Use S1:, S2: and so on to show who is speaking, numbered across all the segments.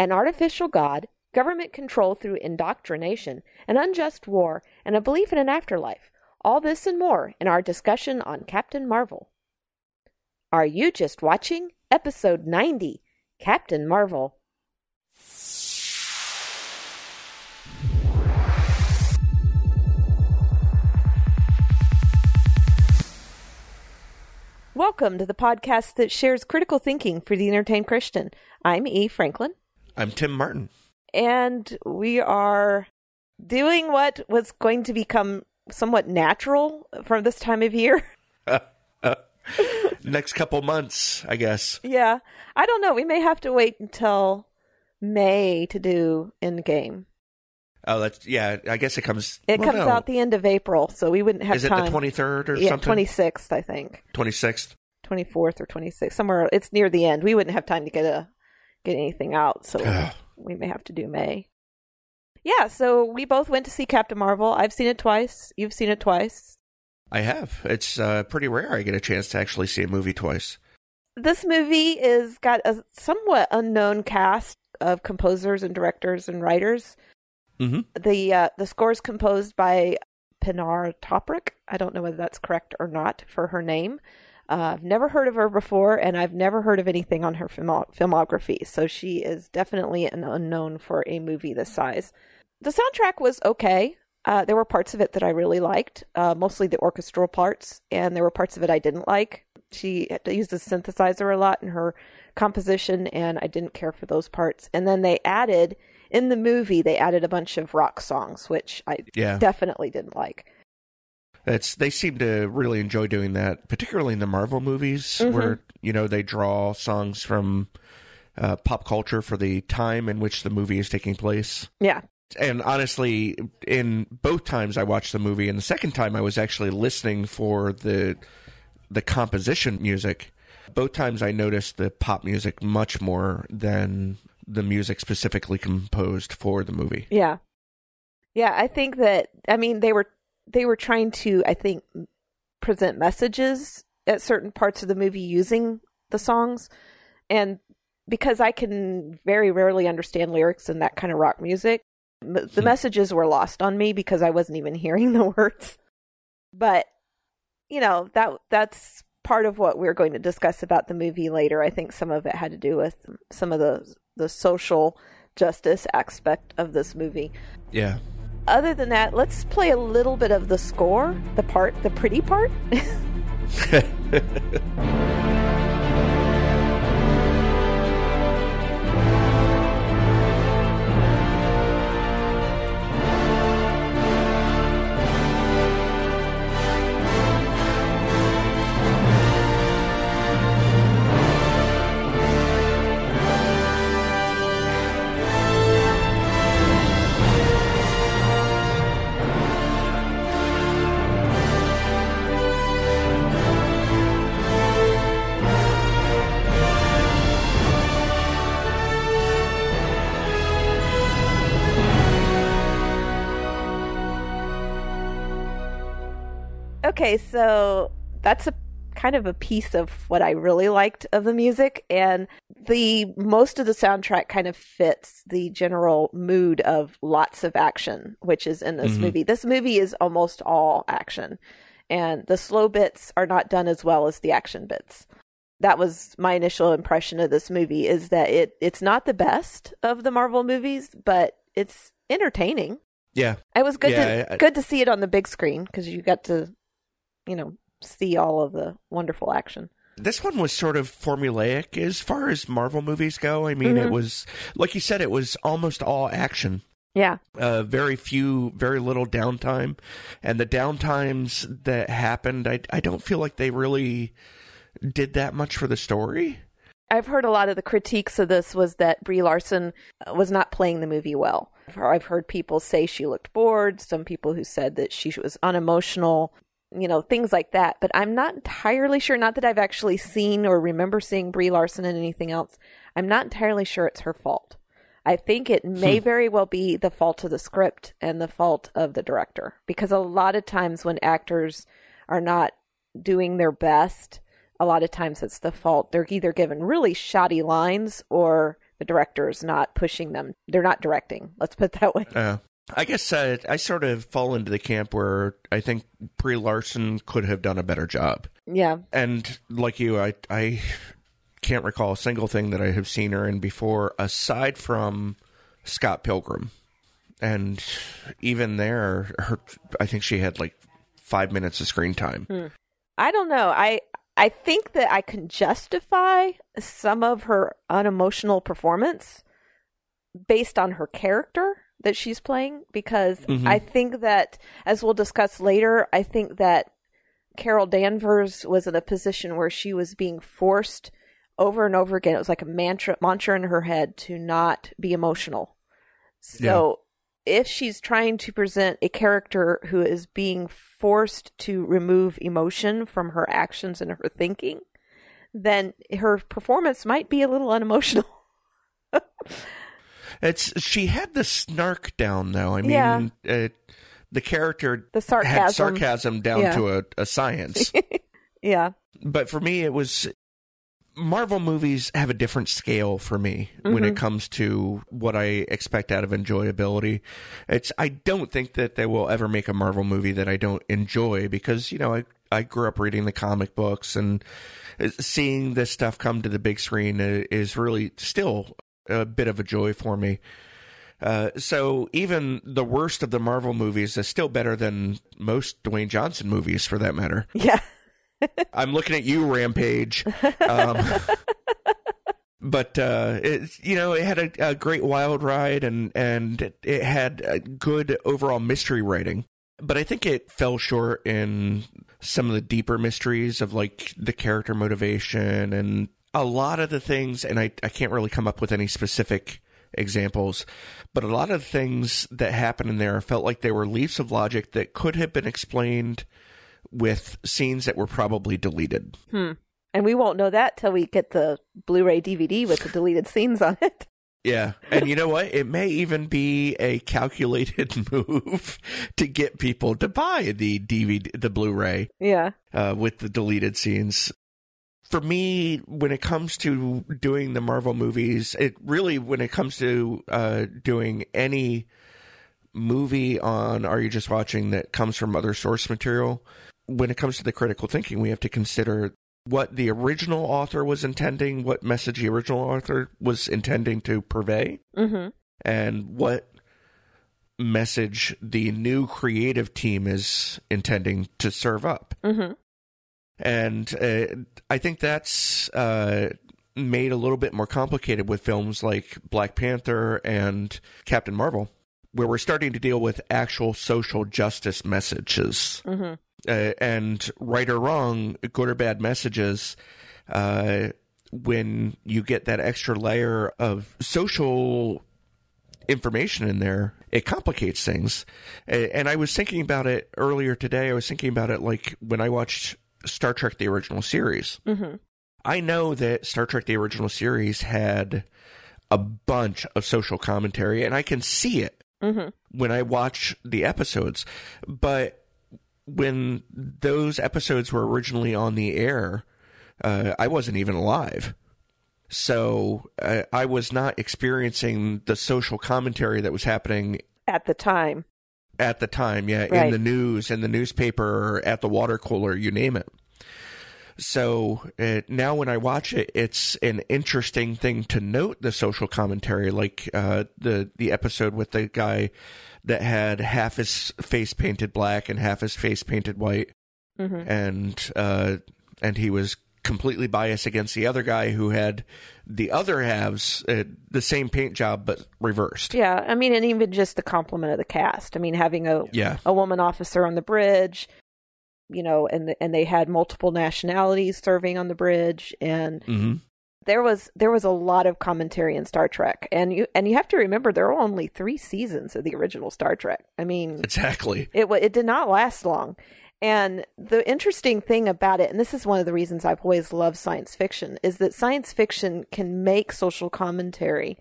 S1: an artificial God, government control through indoctrination, an unjust war, and a belief in an afterlife. All this and more in our discussion on Captain Marvel. Are you just watching? Episode 90 Captain Marvel. Welcome to the podcast that shares critical thinking for the entertained Christian. I'm E. Franklin,
S2: I'm Tim Martin.
S1: and we are doing what was going to become somewhat natural from this time of year.
S2: Next couple months, I guess.
S1: yeah, I don't know. We may have to wait until May to do Endgame.
S2: Oh, that's yeah. I guess it comes.
S1: It
S2: well,
S1: comes
S2: no.
S1: out the end of April, so we wouldn't have
S2: Is it
S1: time.
S2: the twenty third or
S1: yeah,
S2: something?
S1: twenty sixth, I think.
S2: Twenty sixth.
S1: Twenty fourth or twenty sixth, somewhere. It's near the end. We wouldn't have time to get a get anything out, so we may have to do May. Yeah, so we both went to see Captain Marvel. I've seen it twice. You've seen it twice.
S2: I have. It's uh, pretty rare I get a chance to actually see a movie twice.
S1: This movie is got a somewhat unknown cast of composers and directors and writers.
S2: Mm-hmm.
S1: The uh, the score is composed by Pinar Toprak. I don't know whether that's correct or not for her name. Uh, I've never heard of her before, and I've never heard of anything on her filmo- filmography. So she is definitely an unknown for a movie this size. The soundtrack was okay. Uh, there were parts of it that I really liked, uh, mostly the orchestral parts, and there were parts of it I didn't like. She used the synthesizer a lot in her composition, and I didn't care for those parts. And then they added in the movie, they added a bunch of rock songs, which I
S2: Yeah,
S1: definitely didn't like.
S2: It's they seem to really enjoy doing that, particularly in the Marvel movies,
S1: Mhm.
S2: where you know they draw songs from uh, pop culture for the time in which the movie is taking place.
S1: Yeah.
S2: and honestly, in both times I watched the movie, and the second time I was actually listening for the the composition music. Both times I noticed the pop music much more than the music specifically composed for the movie.
S1: Yeah. Yeah, I think that I mean they were they were trying to I think present messages at certain parts of the movie using the songs and because I can very rarely understand lyrics in that kind of rock music, the
S2: Hmm.
S1: messages were lost on me because I wasn't even hearing the words. But you know, that that's part of what we're going to discuss about the movie later. I think some of it had to do with some of the the social justice aspect of this movie.
S2: Yeah.
S1: Other than that, let's play a little bit of the score, the part, the pretty part. okay, so that's a kind of a piece of what I really liked of the music and the most of the soundtrack kind of fits the general mood of lots of action which is in this
S2: Mhm.
S1: movie. This movie is almost all action and the slow bits are not done as well as the action bits. That was my initial impression of this movie is that it it's not the best of the Marvel movies, but it's entertaining.
S2: yeah.
S1: It was good
S2: Yeah,
S1: to
S2: I-
S1: good to see it on the big screen because you got to, you know, see all of the wonderful action.
S2: This one was sort of formulaic as far as Marvel movies go. I mean, it
S1: Mhm.
S2: was like you said, it was almost all action.
S1: Yeah,
S2: uh, very few, very little downtime, and the downtimes that happened, I I don't feel like they really did that much for the story.
S1: I've heard a lot of the critiques of this was that Brie Larson uh, was not playing the movie well. I've heard people say she looked bored. Some people who said that she was unemotional. You know, things like that. But I'm not entirely sure. Not that I've actually seen or remember seeing Brie Larson in anything else. I'm not entirely sure it's her fault. I think it may very well be the fault of the script and the fault of the director because a lot of times when actors are not doing their best, a lot of times it's the fault. They're either given really shoddy lines or the director is not pushing them. They're not directing. Let's put it that way.
S2: Uh, I guess uh, I sort of fall into the camp where I think Brie Larson could have done a better job.
S1: Yeah.
S2: And like you, I I can't recall a single thing that I have seen her in before, aside from Scott Pilgrim. And even there, her I think she had like five minutes of screen time.
S1: I don't know. I I think that I can justify some of her unemotional performance based on her character that she's playing because
S2: Mhm.
S1: I think that as we'll discuss later, I think that Carol Danvers was in a position where she was being forced over and over again. It was like a mantra mantra in her head to not be emotional. So if she's trying to present a character who is being forced to remove emotion from her actions and her thinking, then her performance might be a little unemotional.
S2: It's she had the snark down though. I mean,
S1: Yeah.
S2: uh, the character
S1: The sarcasm.
S2: had sarcasm down
S1: Yeah.
S2: to a, a science.
S1: Yeah.
S2: but for me, it was Marvel movies have a different scale for me when it comes to what I expect out of enjoyability. It's I don't think that they will ever make a Marvel movie that I don't enjoy because you know I I grew up reading the comic books and uh, seeing this stuff come to the big screen is really still a bit of a joy for me. Uh, so even the worst of the Marvel movies is still better than most Dwayne Johnson movies, for that matter.
S1: Yeah.
S2: I'm looking at you, Rampage. Um, but uh, it, you know, it had a, a great wild ride, and and it, it had a good overall mystery writing. But I think it fell short in some of the deeper mysteries of like the character motivation and a lot of the things. And I I can't really come up with any specific examples, but a lot of the things that happened in there felt like they were leaps of logic that could have been explained with scenes that were probably deleted.
S1: And we won't know that till we get the Blu-ray DVD with the deleted scenes on it.
S2: Yeah. And you know what? It may even be a calculated move to get people to buy the DVD, the Blu-ray
S1: Yeah.
S2: uh, with the deleted scenes. For me, when it comes to doing the Marvel movies, it really, when it comes to uh, doing any movie on Are You Just Watching that comes from other source material, when it comes to the critical thinking, we have to consider what the original author was intending, what message the original author was intending to purvey,
S1: Mm-hmm.
S2: and what message the new creative team is intending to serve up.
S1: Mm-hmm.
S2: And uh, I think that's uh, made a little bit more complicated with films like Black Panther and Captain Marvel, where we're starting to deal with actual social justice messages.
S1: Mm-hmm.
S2: Uh, and right or wrong, good or bad messages, uh, when you get that extra layer of social information in there, it complicates things. And I was thinking about it earlier today. I was thinking about it like when I watched Star Trek the original series.
S1: Mm-hmm.
S2: I know that Star Trek the original series had a bunch of social commentary, and I can see it
S1: Mm-hmm.
S2: when I watch the episodes. But when those episodes were originally on the air, uh, I wasn't even alive. So uh, I was not experiencing the social commentary that was happening
S1: At the time.
S2: At the time, yeah, in the news, in the newspaper, at the water cooler, you name it. So uh, now when I watch it, it's an interesting thing to note the social commentary, like uh, the the episode with the guy that had half his face painted black and half his face painted white,
S1: Mm-hmm.
S2: and uh, and he was completely biased against the other guy who had the other halves uh, the same paint job but reversed.
S1: Yeah, I mean, and even just the compliment of the cast. I mean, having a
S2: Yeah.
S1: a woman officer on the bridge, you know, and and they had multiple nationalities serving on the bridge, and
S2: hmm
S1: there was there was a lot of commentary in Star Trek, and you and you have to remember there were only three seasons of the original Star Trek. I mean,
S2: Exactly.
S1: it it did not last long. And the interesting thing about it, and this is one of the reasons I've always loved science fiction, is that science fiction can make social commentary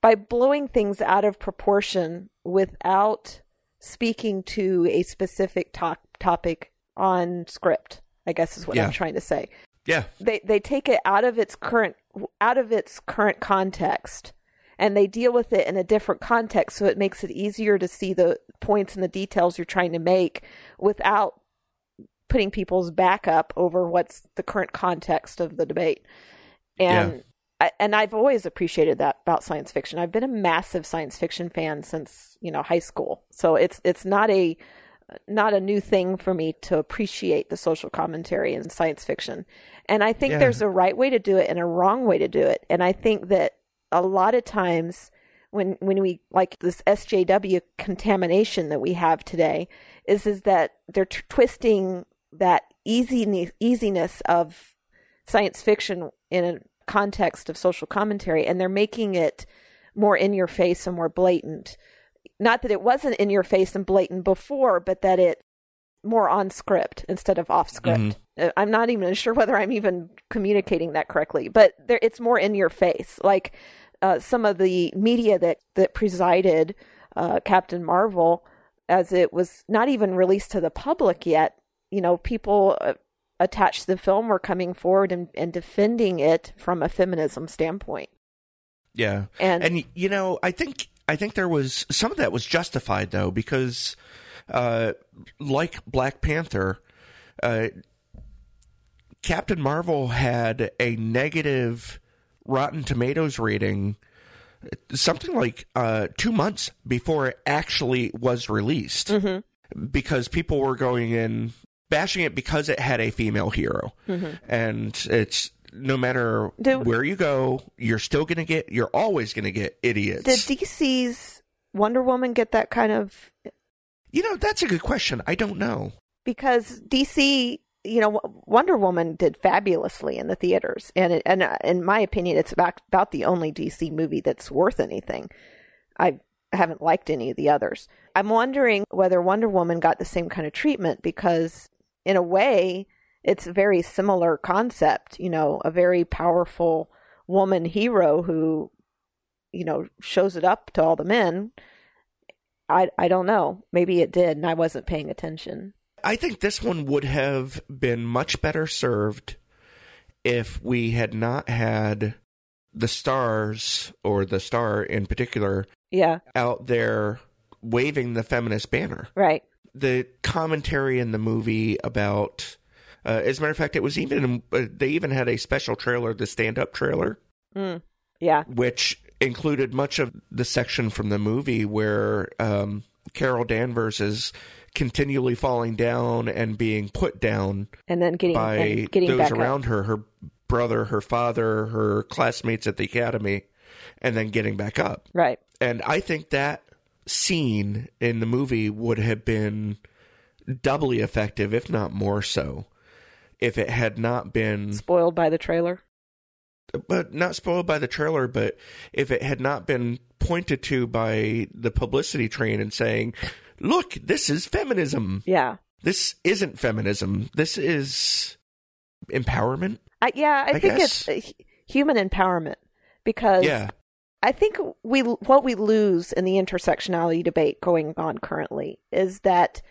S1: by blowing things out of proportion without speaking to a specific to- topic on script. I guess is what
S2: Yeah.
S1: I'm trying to say
S2: Yeah.
S1: they they take it out of its current out of its current context and they deal with it in a different context so it makes it easier to see the points and the details you're trying to make without putting people's back up over what's the current context of the debate and
S2: Yeah.
S1: I, and I've always appreciated that about science fiction. I've been a massive science fiction fan since you know high school, so it's it's not a not a new thing for me to appreciate the social commentary in science fiction. And I think
S2: Yeah.
S1: there's a right way to do it and a wrong way to do it. And I think that a lot of times when when we like this SJW contamination that we have today is is that they're t- twisting that easiness easiness of science fiction in a context of social commentary and they're making it more in your face and more blatant. Not that it wasn't in your face and blatant before but that it more on script instead of off script. Uh, i'm not even sure whether i'm even communicating that correctly but there it's more in your face. Like uh, some of the media that that presided uh, captain marvel as it was not even released to the public yet you know people uh, attached to the film were coming forward and, and defending it from a feminism standpoint.
S2: Yeah.
S1: and,
S2: And you know, I think I think there was some of that was justified though because uh like Black Panther uh Captain Marvel had a negative Rotten Tomatoes rating something like uh 2 months before it actually was released. Because people were going in bashing it because it had a female hero. And it's no matter where you go, you're still going to get, you're always going to get idiots.
S1: did DC's Wonder Woman get that kind of
S2: you know, that's a good question. I don't know.
S1: because DC, you know, Wonder Woman did fabulously in the theaters, and it, and uh, in my opinion, it's about about the only DC movie that's worth anything. I haven't liked any of the others. I'm wondering whether Wonder Woman got the same kind of treatment because, in a way, it's a very similar concept. You know, a very powerful woman hero who, you know, shows it up to all the men. I I don't know. Maybe it did, and I wasn't paying attention.
S2: I think this one would have been much better served if we had not had the stars or the star in particular
S1: Yeah,
S2: out there waving the feminist banner.
S1: right.
S2: The commentary in the movie about uh, as a matter of fact it was even uh, they even had a special trailer the stand up trailer
S1: Mm. Yeah,
S2: which included much of the section from the movie where um, carol danvers is continually falling down and being put down
S1: and then getting
S2: by
S1: and getting
S2: those
S1: back
S2: around
S1: up.
S2: her her brother her father her classmates at the academy and then getting back up
S1: Right.
S2: and I think that scene in the movie would have been doubly effective, if not more so, if it had not been,
S1: Spoiled by the trailer.
S2: but not spoiled by the trailer, but if it had not been pointed to by the publicity train and saying, look, this is feminism.
S1: Yeah.
S2: This isn't feminism. This is empowerment.
S1: I, yeah, I,
S2: I
S1: think
S2: guess.
S1: it's human empowerment because
S2: Yeah.
S1: I think we what we lose in the intersectionality debate going on currently is that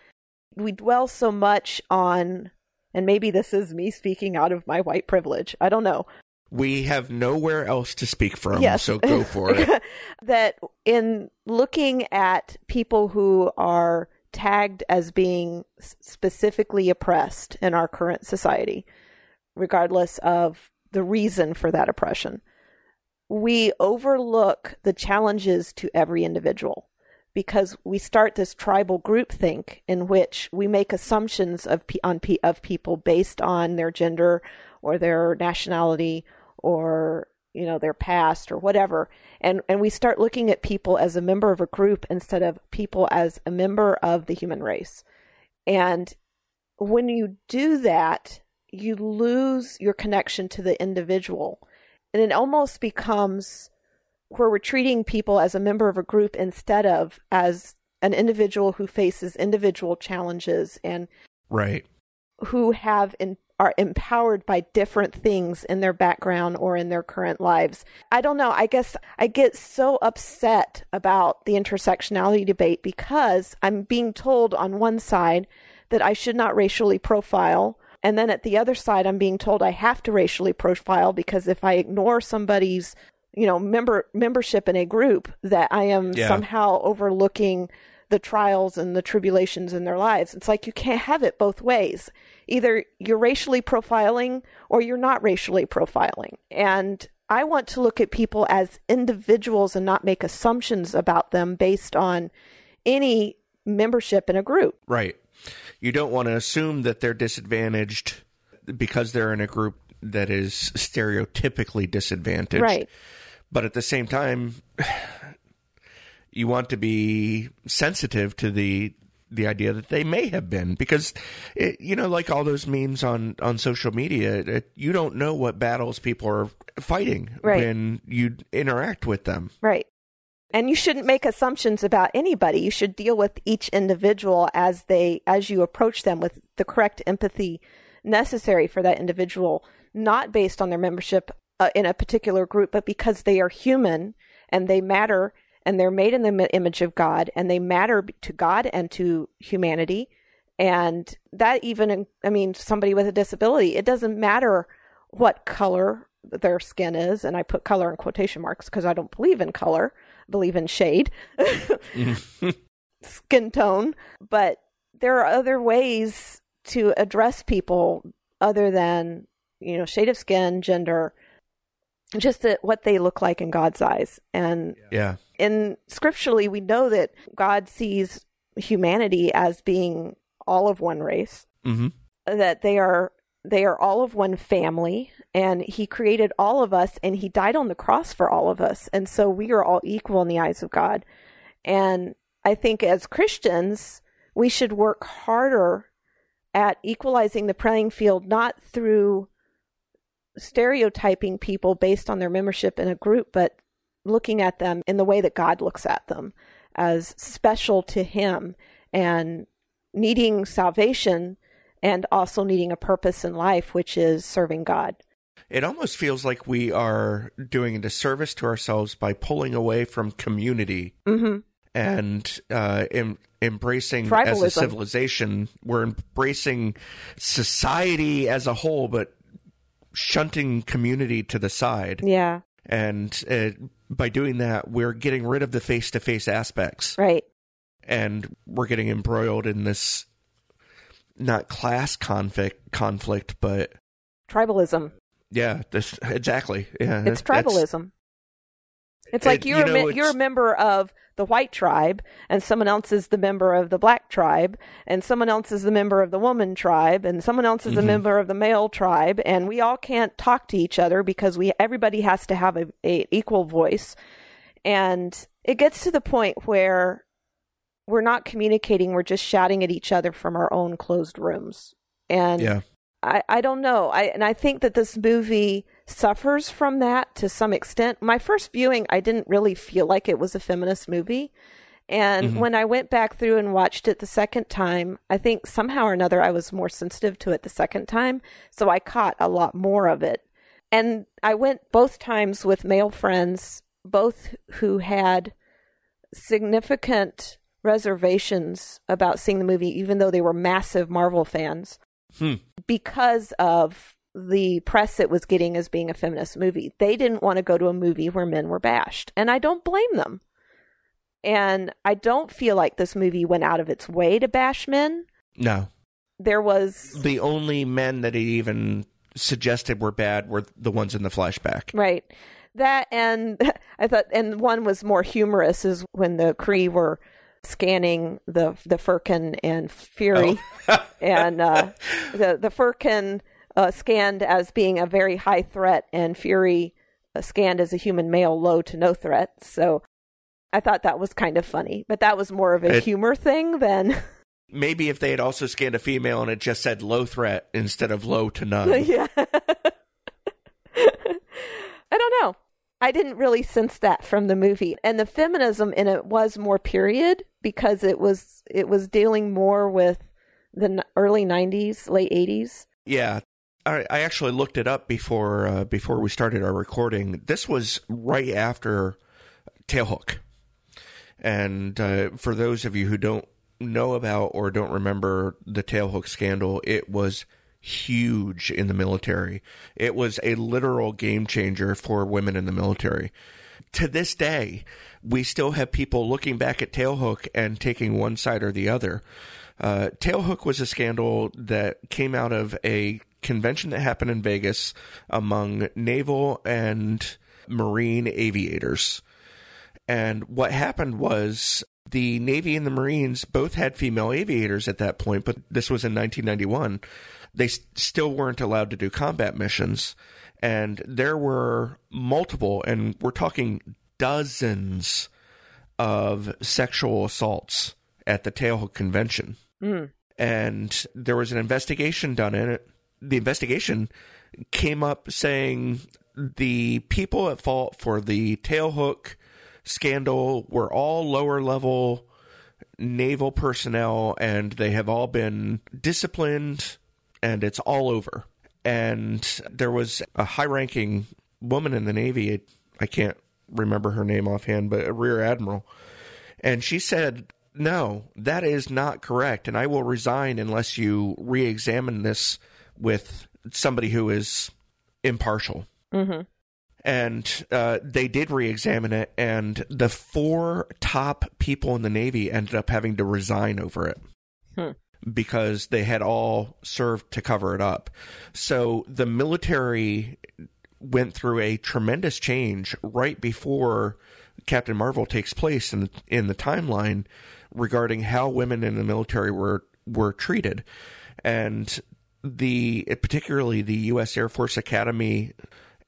S1: we dwell so much on and maybe this is me speaking out of my white privilege. I don't know.
S2: We have nowhere else to speak from,
S1: yes.
S2: so go for it.
S1: that in looking at people who are tagged as being specifically oppressed in our current society, regardless of the reason for that oppression, we overlook the challenges to every individual because we start this tribal groupthink in which we make assumptions of on of people based on their gender or their nationality or you know their past or whatever. And and we start looking at people as a member of a group instead of people as a member of the human race. And when you do that you lose your connection to the individual and it almost becomes where we're treating people as a member of a group instead of as an individual who faces individual challenges and
S2: Right.
S1: who have in, are empowered by different things in their background or in their current lives. I don't know. I guess I get so upset about the intersectionality debate because I'm being told on one side that I should not racially profile. And then at the other side, I'm being told I have to racially profile because if I ignore somebody's you know, member membership in a group that I am
S2: Yeah.
S1: somehow overlooking the trials and the tribulations in their lives. It's like you can't have it both ways. Either you're racially profiling or you're not racially profiling. And I want to look at people as individuals and not make assumptions about them based on any membership in a group.
S2: Right. You don't want to assume that they're disadvantaged because they're in a group that is stereotypically disadvantaged.
S1: Right.
S2: But at the same time, you want to be sensitive to the the idea that they may have been because it, you know like all those memes on on social media it, you don't know what battles people are fighting
S1: Right.
S2: when you interact with them
S1: Right. And you shouldn't make assumptions about anybody. You should deal with each individual as they as you approach them with the correct empathy necessary for that individual, not based on their membership uh, in a particular group, but because they are human and they matter and they're made in the image of God and they matter to God and to humanity. And that even, I mean, somebody with a disability, it doesn't matter what color their skin is. And I put color in quotation marks because I don't believe in color, believe in shade, skin tone. But there are other ways to address people other than, you know, shade of skin, gender, just that what they look like in God's eyes. And
S2: yeah.
S1: And scripturally we know that God sees humanity as being all of one race.
S2: Hmm
S1: that they are they are all of one family and he created all of us and he died on the cross for all of us and so we are all equal in the eyes of God and I think as Christians we should work harder at equalizing the playing field not through stereotyping people based on their membership in a group but looking at them in the way that God looks at them as special to him and needing salvation and also needing a purpose in life, which is serving God.
S2: It almost feels like we are doing a disservice to ourselves by pulling away from community
S1: hmm
S2: and uh, em- embracing as a civilization. We're embracing society as a whole, but shunting community to the side.
S1: Yeah,
S2: And uh, by doing that, we're getting rid of the face to face aspects.
S1: right.
S2: And we're getting embroiled in this not class conflict, conflict but
S1: Tribalism.
S2: Yeah, exactly. Yeah,
S1: It's tribalism. It's like you're
S2: you
S1: a
S2: know,
S1: me- you're a member of the white tribe, and someone else is the member of the black tribe, and someone else is the member of the woman tribe, and someone else is a
S2: Mhm.
S1: member of the male tribe, and we all can't talk to each other because we everybody has to have a, a equal voice, and it gets to the point where we're not communicating; we're just shouting at each other from our own closed rooms, and
S2: Yeah.
S1: I, I don't know. I and I think that this movie suffers from that to some extent. My first viewing, I didn't really feel like it was a feminist movie. And
S2: Mhm.
S1: when I went back through and watched it the second time, I think somehow or another I was more sensitive to it the second time. So I caught a lot more of it. And I went both times with male friends, both who had significant reservations about seeing the movie, even though they were massive Marvel fans
S2: Hmm.
S1: Because of the press it was getting as being a feminist movie. They didn't want to go to a movie where men were bashed, and I don't blame them. And I don't feel like this movie went out of its way to bash men.
S2: No.
S1: There was
S2: The only men that he even suggested were bad were the ones in the flashback.
S1: right that, and I thought, and one was more humorous is when the Kree were scanning the the Flerken and Fury. and uh, the the Flerken uh, scanned as being a very high threat, and Fury uh, scanned as a human male, low to no threat. So I thought that was kind of funny, but that was more of a
S2: It-
S1: humor thing than
S2: Maybe if they had also scanned a female and it just said low threat instead of low to none.
S1: yeah. I don't know. I didn't really sense that from the movie, and the feminism in it was more period because it was it was dealing more with the early '90s, late '80s.
S2: Yeah. I, I actually looked it up before uh, before we started our recording. This was right after Tailhook. And uh, for those of you who don't know about or don't remember the Tailhook scandal, it was huge in the military. It was a literal game changer for women in the military. To this day, we still have people looking back at Tailhook and taking one side or the other. Uh, Tailhook was a scandal that came out of a convention that happened in Vegas among naval and marine aviators. And what happened was the Navy and the Marines both had female aviators at that point, but this was in 1991. They still weren't allowed to do combat missions. And there were multiple, and we're talking dozens of sexual assaults at the Tailhook Convention. Hmm. And there was an investigation done in it. The investigation came up saying the people at fault for the Tailhook scandal were all lower level naval personnel and they have all been disciplined and it's all over. And there was a high ranking woman in the Navy, I can't remember her name offhand, but a rear admiral. And she said, No, that is not correct. And I will resign unless you re examine this with somebody who is impartial. And uh, they did re examine it, and the four top people in the Navy ended up having to resign over it because they had all served to cover it up. So the military went through a tremendous change right before Captain Marvel takes place in in the timeline regarding how women in the military were were treated, and the particularly the U.S. Air Force Academy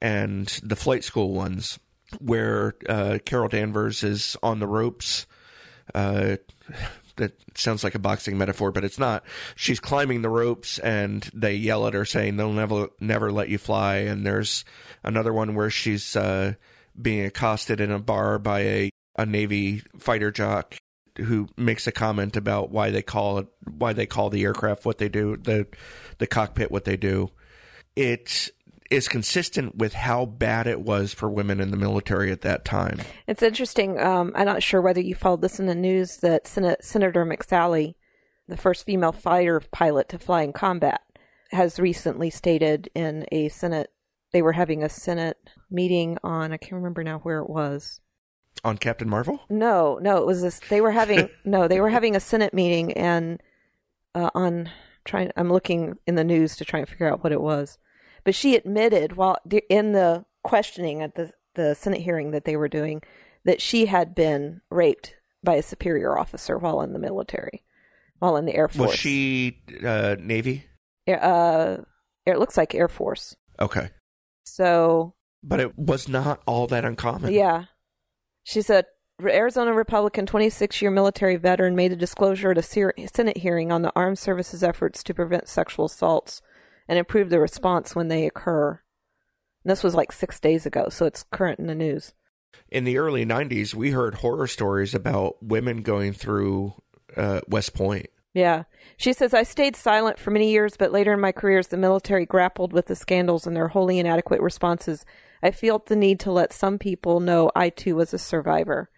S2: and the flight school ones, where uh, Carol Danvers is on the ropes. Uh, that sounds like a boxing metaphor, but it's not. She's climbing the ropes, and they yell at her, saying they'll never, never let you fly. And there's another one where she's uh, being accosted in a bar by a, a Navy fighter jock who makes a comment about why they call it, why they call the aircraft what they do, the the cockpit what they do. It is consistent with how bad it was for women in the military at that time.
S1: It's interesting. Um, I'm not sure whether you followed this in the news that Sen- Senator McSally, the first female fighter pilot to fly in combat, has recently stated in a Senate, they were having a Senate meeting on, I can't remember now where it was.
S2: On Captain Marvel?
S1: No, no, it was this. They were having no, they were having a Senate meeting, and uh, on trying, I'm looking in the news to try and figure out what it was. But she admitted while in the questioning at the the Senate hearing that they were doing that she had been raped by a superior officer while in the military, while in the Air Force.
S2: Was she uh, Navy?
S1: Air- Uh, it looks like Air Force.
S2: Okay.
S1: So
S2: But it was not all that uncommon.
S1: Yeah. She said Arizona Republican 26 year military veteran made a disclosure at a Senate hearing on the armed services efforts to prevent sexual assaults and improve the response when they occur. And this was like six days ago, so it's current in the news.
S2: In the early 90s, we heard horror stories about women going through uh, West Point.
S1: Yeah. She says, I stayed silent for many years, but later in my career as the military grappled with the scandals and their wholly inadequate responses, I felt the need to let some people know I too was a survivor.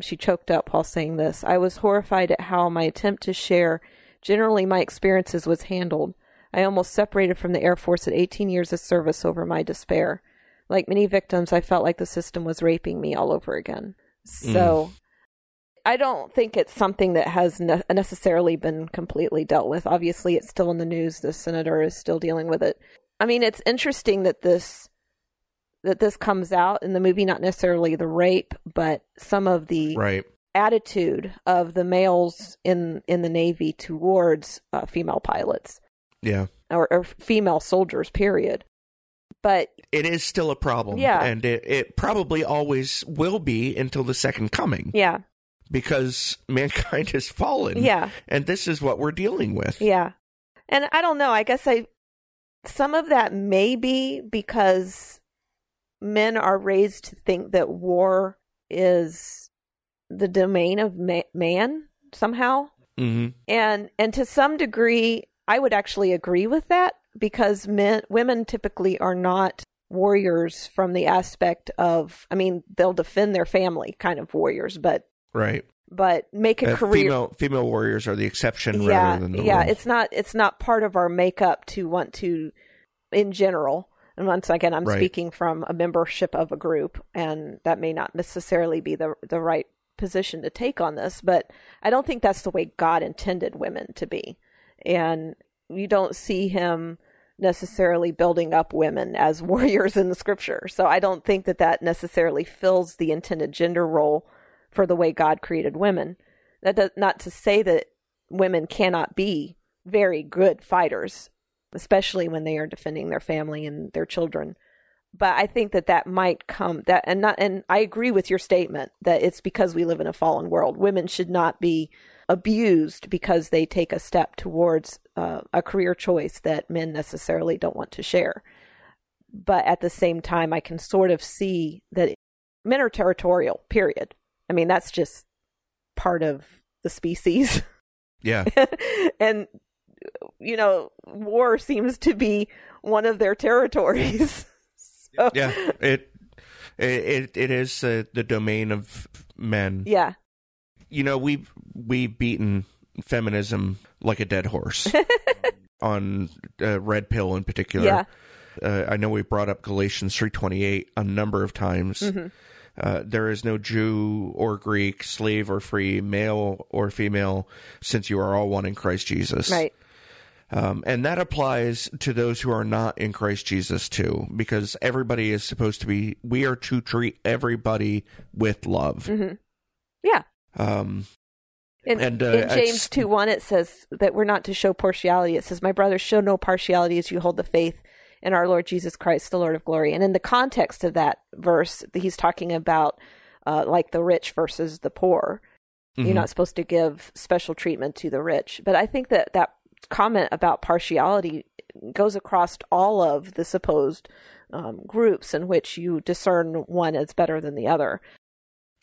S1: She choked up while saying this. I was horrified at how my attempt to share generally my experiences was handled. I almost separated from the Air Force at 18 years of service over my despair. Like many victims, I felt like the system was raping me all over again. So I don't think it's something that has ne- necessarily been completely dealt with. Obviously, it's still in the news. The senator is still dealing with it. I mean, it's interesting that this that this comes out in the movie, not necessarily the rape, but some of the
S2: Right.
S1: attitude of the males in in the Navy towards uh, female pilots
S2: Yeah.
S1: or, or female soldiers. Period. But
S2: It is still a problem.
S1: Yeah.
S2: And it, it probably always will be until the second coming
S1: yeah,
S2: because mankind has fallen.
S1: yeah.
S2: And this is what we're dealing with.
S1: Yeah. And I don't know. I guess I some of that may be because men are raised to think that war is the domain of ma- man somehow.
S2: hmm
S1: And and to some degree I would actually agree with that because men women typically are not warriors from the aspect of I mean they'll defend their family kind of warriors but
S2: Right.
S1: but make a
S2: Uh,
S1: career.
S2: female female warriors are the exception
S1: yeah,
S2: rather than the
S1: yeah. It's not. It's not part of our makeup to want to, in general. And once again, I'm
S2: Right.
S1: speaking from a membership of a group, and that may not necessarily be the the right position to take on this. But I don't think that's the way God intended women to be, and you don't see Him necessarily building up women as warriors in the Scripture. So I don't think that that necessarily fills the intended gender role for the way God created women. That does not to say that women cannot be very good fighters, especially when they are defending their family and their children. But I think that that might come that and not and I agree with your statement that it's because we live in a fallen world. Women should not be abused because they take a step towards uh, a career choice that men necessarily don't want to share. But at the same time, I can sort of see that men are territorial. Period. I mean, that's just part of the species.
S2: yeah,
S1: and you know, war seems to be one of their territories. so,
S2: yeah. It it it is uh, the domain of men.
S1: yeah,
S2: You know, we we've beaten feminism like a dead horse on uh, red pill in particular.
S1: yeah,
S2: Uh, I know we brought up Galatians three twenty eight a number of times.
S1: Mm-hmm.
S2: Uh, there is no Jew or Greek, slave or free, male or female, since you are all one in Christ Jesus.
S1: right,
S2: Um, and that applies to those who are not in Christ Jesus too, because everybody is supposed to be. We are to treat everybody with love.
S1: Mm-hmm. yeah.
S2: Um,
S1: In,
S2: And, uh,
S1: in James two one, it says that we're not to show partiality. It says, "My brothers, show no partiality as you hold the faith in our Lord Jesus Christ, the Lord of glory." And in the context of that verse, he's talking about uh, like the rich versus the poor.
S2: mhm.
S1: You're not supposed to give special treatment to the rich. But I think that that comment about partiality goes across all of the supposed um, groups in which you discern one as better than the other.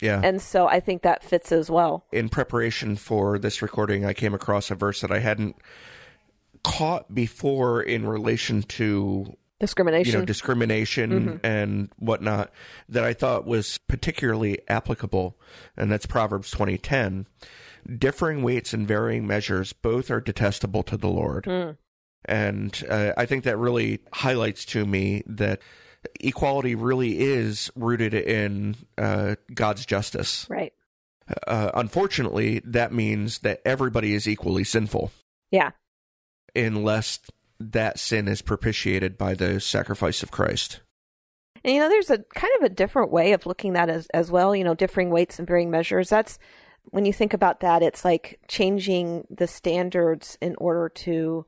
S2: Yeah.
S1: And so I think that fits as well.
S2: in preparation for this recording, I came across a verse that I hadn't caught before in relation to
S1: Discrimination.
S2: you know discrimination and whatnot that I thought was particularly applicable, and that's Proverbs twenty ten. Differing weights and varying measures both are detestable to the Lord, and uh, I think that really highlights to me that equality really is rooted in uh, God's justice.
S1: right.
S2: Uh, unfortunately, that means that everybody is equally sinful
S1: Yeah.
S2: unless that sin is propitiated by the sacrifice of Christ.
S1: And you know, there's a kind of a different way of looking at as, as well, you know, differing weights and varying measures. That's when you think about that, it's like changing the standards in order to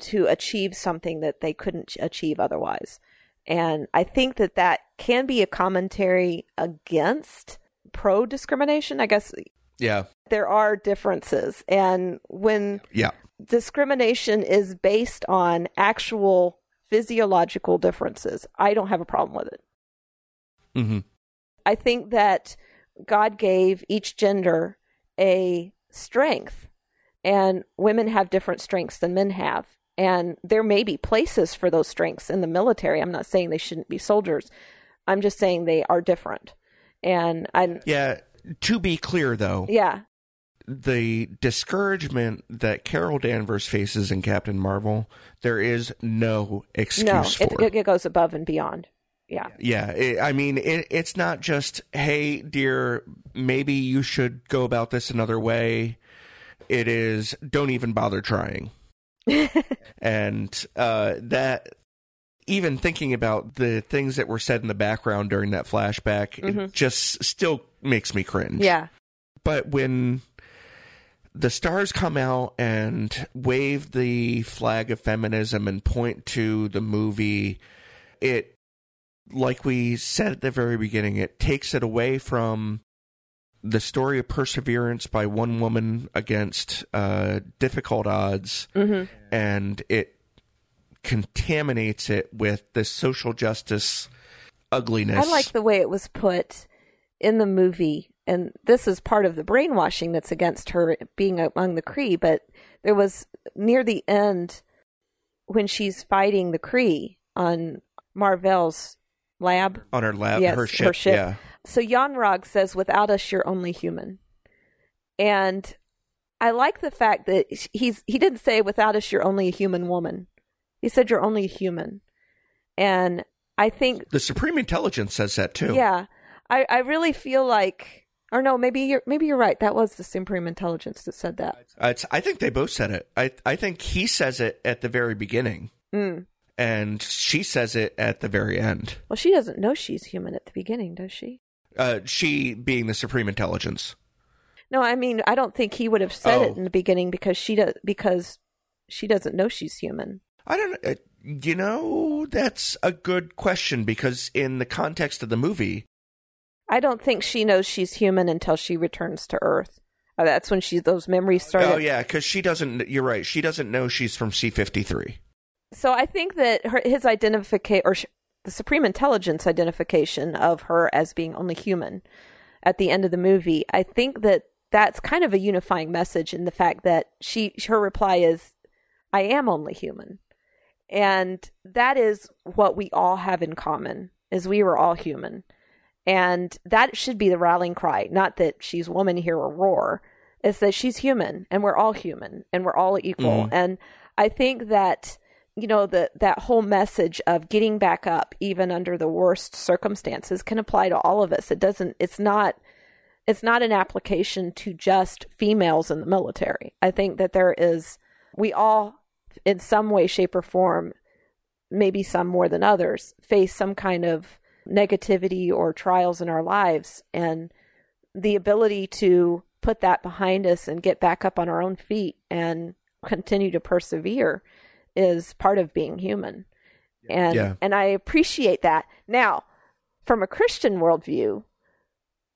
S1: to achieve something that they couldn't achieve otherwise. And I think that that can be a commentary against pro discrimination. I guess
S2: Yeah,
S1: there are differences. And when
S2: yeah,
S1: discrimination is based on actual physiological differences, I don't have a problem with it.
S2: hmm
S1: I think that God gave each gender a strength, and women have different strengths than men have. And there may be places for those strengths in the military. I'm not saying they shouldn't be soldiers. I'm just saying they are different. And I,
S2: yeah. To be clear, though,
S1: yeah,
S2: the discouragement that Carol Danvers faces in Captain Marvel, there is no excuse
S1: no,
S2: for.
S1: it, it goes above and beyond. Yeah,
S2: Yeah, it, I mean, it, it's not just, hey, dear, maybe you should go about this another way. It is, don't even bother trying. and uh, that, even thinking about the things that were said in the background during that flashback, it just still makes me cringe.
S1: yeah,
S2: But when the stars come out and wave the flag of feminism and point to the movie, it, like we said at the very beginning, it takes it away from the story of perseverance by one woman against uh, difficult odds,
S1: hmm
S2: and it contaminates it with the social justice ugliness.
S1: I like the way it was put in the movie, and this is part of the brainwashing that's against her being among the Kree. But there was near the end when she's fighting the Kree on Mar-Vell's lab.
S2: on her lab,
S1: Yes,
S2: her
S1: her
S2: ship,
S1: ship.
S2: yeah.
S1: So Yon-Rogg says, "Without us, you're only human." And I like the fact that he's he didn't say without us you're only a human woman. He said you're only a human. And I think
S2: The Supreme Intelligence says that too.
S1: yeah, I I really feel like or no, maybe you're maybe you're right. That was the Supreme Intelligence that said that.
S2: Uh, it's, I think they both said it. I I think he says it at the very beginning,
S1: Mm.
S2: and she says it at the very end.
S1: Well, she doesn't know she's human at the beginning, does she?
S2: Uh, she being the Supreme Intelligence.
S1: No, I mean, I don't think he would have said it
S2: Oh.
S1: in the beginning because she does because she doesn't know she's human.
S2: I don't. Uh, you know, that's a good question because in the context of the movie,
S1: I don't think she knows she's human until she returns to Earth. Uh, that's when she those memories start.
S2: oh yeah, because she doesn't. You're right. She doesn't know she's from C fifty three.
S1: So I think that her, his identification, or sh- the Supreme Intelligence identification of her as being only human at the end of the movie, I think that that's kind of a unifying message in the fact that she her reply is, "I am only human," and that is what we all have in common: is we were all human, and that should be the rallying cry. Not that she's woman here or roar. It's that she's human, and we're all human, and we're all equal.
S2: Mhm.
S1: And I think that you know the that whole message of getting back up even under the worst circumstances can apply to all of us. It doesn't it's not it's not an application to just females in the military. I think that there is we all in some way shape or form maybe some more than others face some kind of negativity or trials in our lives. And the ability to put that behind us and get back up on our own feet and continue to persevere is part of being human. And
S2: Yeah.
S1: and I appreciate that. Now, from a Christian worldview,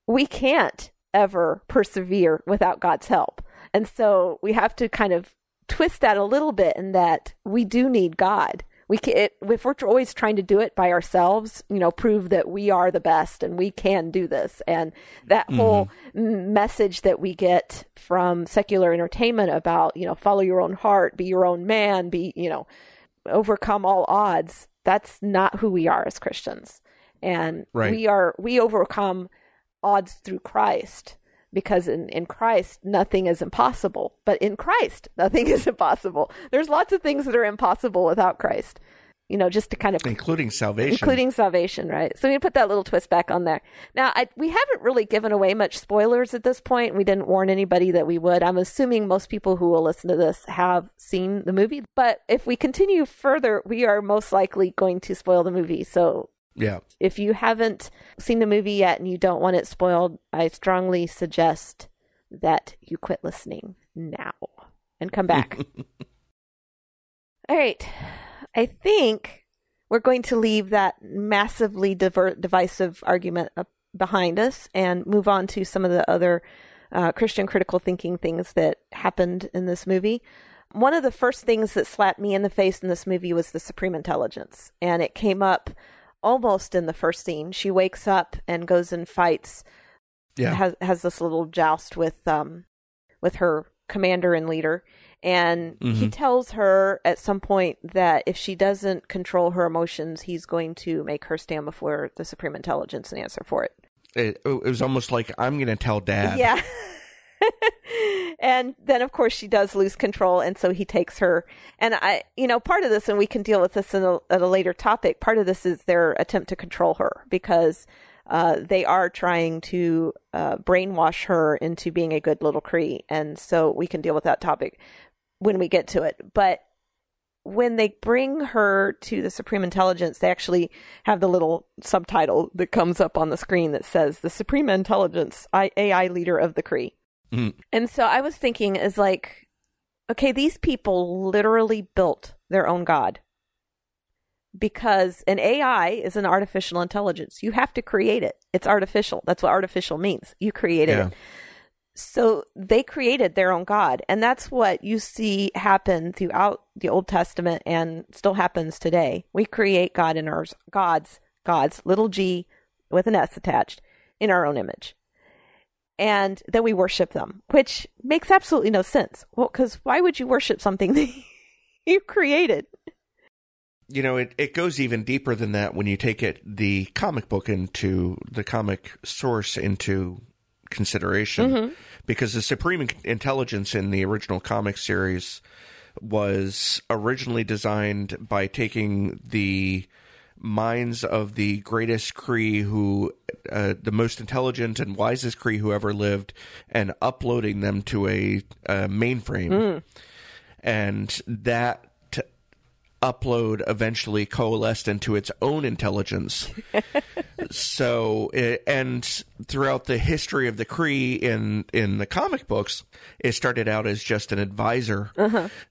S1: we can't ever persevere without God's help. And so we have to kind of twist that a little bit in that we do need God. We can, it, if we're always trying to do it by ourselves, you know, prove that we are the best and we can do this. And that mm-hmm. whole message that we get from secular entertainment about, you know, follow your own heart, be your own man, be, you know, overcome all odds. That's not who we are as Christians. And
S2: Right.
S1: we are, we overcome odds through Christ because in, in Christ nothing is impossible. But in Christ nothing is impossible. There's lots of things that are impossible without Christ. You know, just to kind of
S2: including salvation.
S1: including salvation, right? So we put that little twist back on there. Now, I, we haven't really given away much spoilers at this point. We didn't warn anybody that we would. I'm assuming most people who will listen to this have seen the movie, but if we continue further, we are most likely going to spoil the movie. So
S2: yeah.
S1: if you haven't seen the movie yet and you don't want it spoiled, I strongly suggest that you quit listening now and come back. All right. I think we're going to leave that massively diver- divisive argument behind us and move on to some of the other uh, Christian critical thinking things that happened in this movie. One of the first things that slapped me in the face in this movie was the Supreme Intelligence, and it came up almost in the first scene. She wakes up and goes and fights
S2: Yeah.
S1: has has this little joust with um with her commander and leader and he
S2: Mhm.
S1: tells her at some point that if she doesn't control her emotions he's going to make her stand before the supreme intelligence and answer for it
S2: It, it was almost like I'm going to tell Dad.
S1: yeah and then of course she does lose control and so he takes her and i you know part of this and we can deal with this a, at a later topic part of this is their attempt to control her because uh, they are trying to uh, brainwash her into being a good little Kree and so we can deal with that topic when we get to it but when they bring her to the Supreme Intelligence, they actually have the little subtitle that comes up on the screen that says the Supreme Intelligence AI leader of the Kree.
S2: Mhm.
S1: And so I was thinking, is like, okay, these people literally built their own God because an AI is an artificial intelligence. You have to create it. It's artificial. That's what artificial means. You created
S2: Yeah.
S1: it. So they created their own God. And that's what you see happen throughout the Old Testament and still happens today. We create God in our gods, gods, little g with an S attached, in our own image. And then we worship them, which makes absolutely no sense. Well, because why would you worship something that you created?
S2: You know, it, it goes even deeper than that when you take it the comic book into the comic source into consideration. Mm-hmm. because the supreme intelligence in the original comic series was originally designed by taking the minds of the greatest Kree who uh, the most intelligent and wisest Kree who ever lived and uploading them to a, a mainframe
S1: Mm.
S2: and that t- upload eventually coalesced into its own intelligence so it, and throughout the history of the Kree in in the comic books, it started out as just an advisor.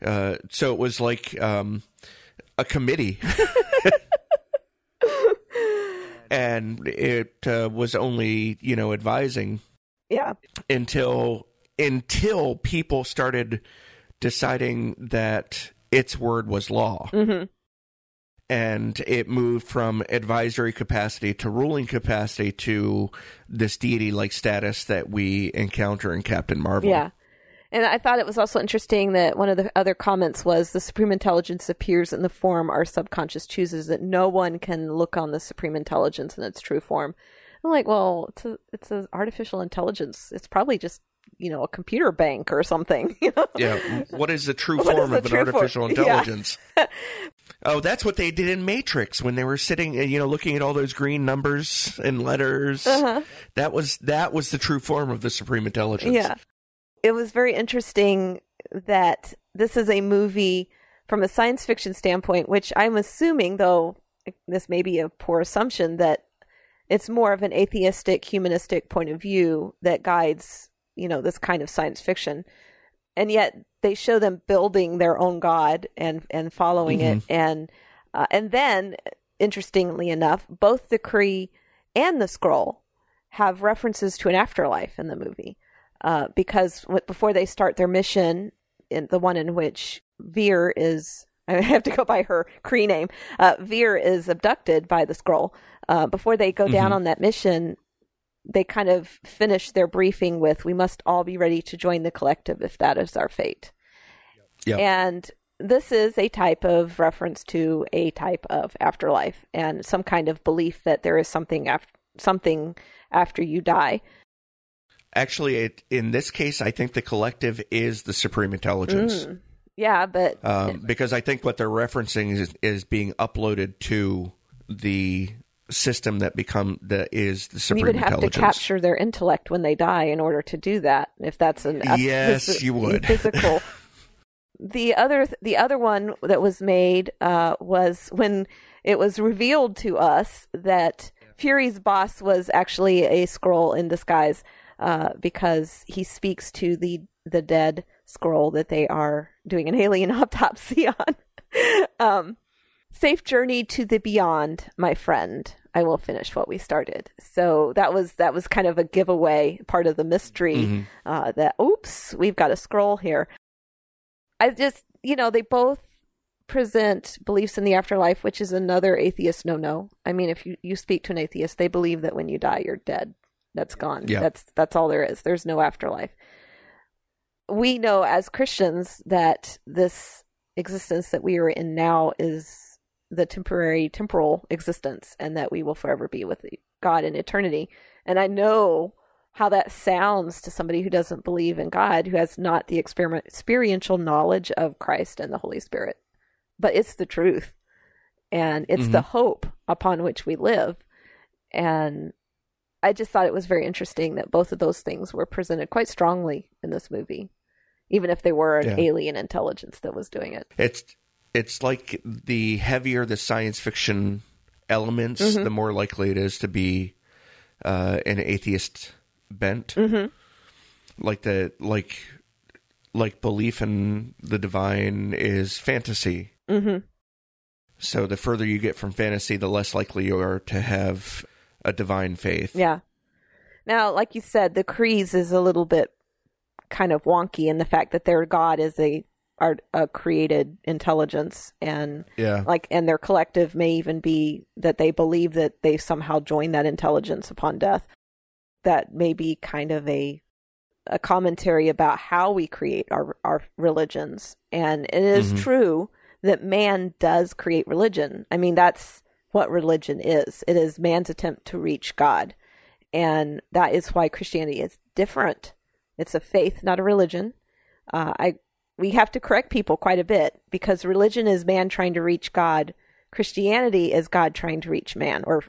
S2: Uh, so it was like um, a committee, and it uh, was only you know advising
S1: Yeah.
S2: until until people started deciding that its word was law.
S1: Mm-hmm.
S2: And it moved from advisory capacity to ruling capacity to this deity like status that we encounter in Captain Marvel.
S1: Yeah. And I thought it was also interesting that one of the other comments was the supreme intelligence appears in the form our subconscious chooses that no one can look on the supreme intelligence in its true form. I'm like, well, it's a it's an artificial intelligence. It's probably just you know a computer bank or something. You know?
S2: Yeah. What is the true
S1: What
S2: form
S1: the
S2: of an
S1: true form?
S2: artificial
S1: Yeah.
S2: intelligence? oh, that's what they did in Matrix when they were sitting, uh, you know, looking at all those green numbers and letters.
S1: Uh-huh.
S2: That was that was the true form of the supreme intelligence.
S1: Yeah. It was very interesting that this is a movie from a science fiction standpoint, which I'm assuming, though this may be a poor assumption, that it's more of an atheistic, humanistic point of view that guides, you know, this kind of science fiction. And yet they show them building their own god and and following it, and uh, and then interestingly enough, both the Kree and the Skrull have references to an afterlife in the movie uh, because w- before they start their mission, in the one in which Vers is, I have to go by her Kree name, uh, Vers is abducted by the Skrull. Uh, before they go down on that mission, they kind of finish their briefing with, "We must all be ready to join the collective if that is our fate."
S2: Yeah.
S1: And this is a type of reference to a type of afterlife and some kind of belief that there is something after something after you die.
S2: Actually, it, in this case, I think the collective is the supreme intelligence.
S1: Mm. Yeah, but
S2: Um, because I think what they're referencing is, is being uploaded to the system that become that is the supreme. Intelligence.
S1: You would have to capture their intellect when they die in order to do that. If that's an
S2: Yes,
S1: phys-
S2: you would.
S1: physical. the other the other one that was made uh, was when it was revealed to us that Fury's boss was actually a Skrull in disguise uh, because he speaks to the the dead Skrull that they are doing an alien autopsy on. um, safe journey to the beyond, my friend. I will finish what we started. So that was that was kind of a giveaway, part of the mystery.
S2: Mm-hmm.
S1: Uh, that oops, we've got a Skrull here. I just you know they both present beliefs in the afterlife, which is another atheist no no. I mean, if you you speak to an atheist, they believe that when you die, you're dead. That's gone.
S2: Yeah.
S1: That's that's all there is. There's no afterlife. We know as Christians that this existence that we are in now is the temporary temporal existence and that we will forever be with God in eternity. And I know how that sounds to somebody who doesn't believe in God, who has not the experiment, experiential knowledge of Christ and the Holy Spirit. But it's the truth. And it's the mm-hmm. hope upon which we live. And I just thought it was very interesting that both of those things were presented quite strongly in this movie, even if they were an
S2: Yeah.
S1: alien intelligence that was doing it.
S2: It's it's like the heavier the science fiction elements,
S1: Mm-hmm.
S2: the more likely it is to be uh, an atheist bent.
S1: Mm-hmm.
S2: Like the like like belief in the divine is fantasy.
S1: Mm-hmm.
S2: So the further you get from fantasy, the less likely you are to have a divine faith.
S1: Yeah. Now, like you said, the Krees is a little bit kind of wonky in the fact that their god is a art a created intelligence and
S2: Yeah.
S1: like and their collective may even be that they believe that they somehow joined that intelligence upon death. That may be kind of a a commentary about how we create our our religions. And it is
S2: Mhm.
S1: true that man does create religion. I mean that's what religion is. It is man's attempt to reach God. And that is why Christianity is different It's a faith, not a religion. Uh, I we have to correct people quite a bit because religion is man trying to reach God. Christianity is God trying to reach man or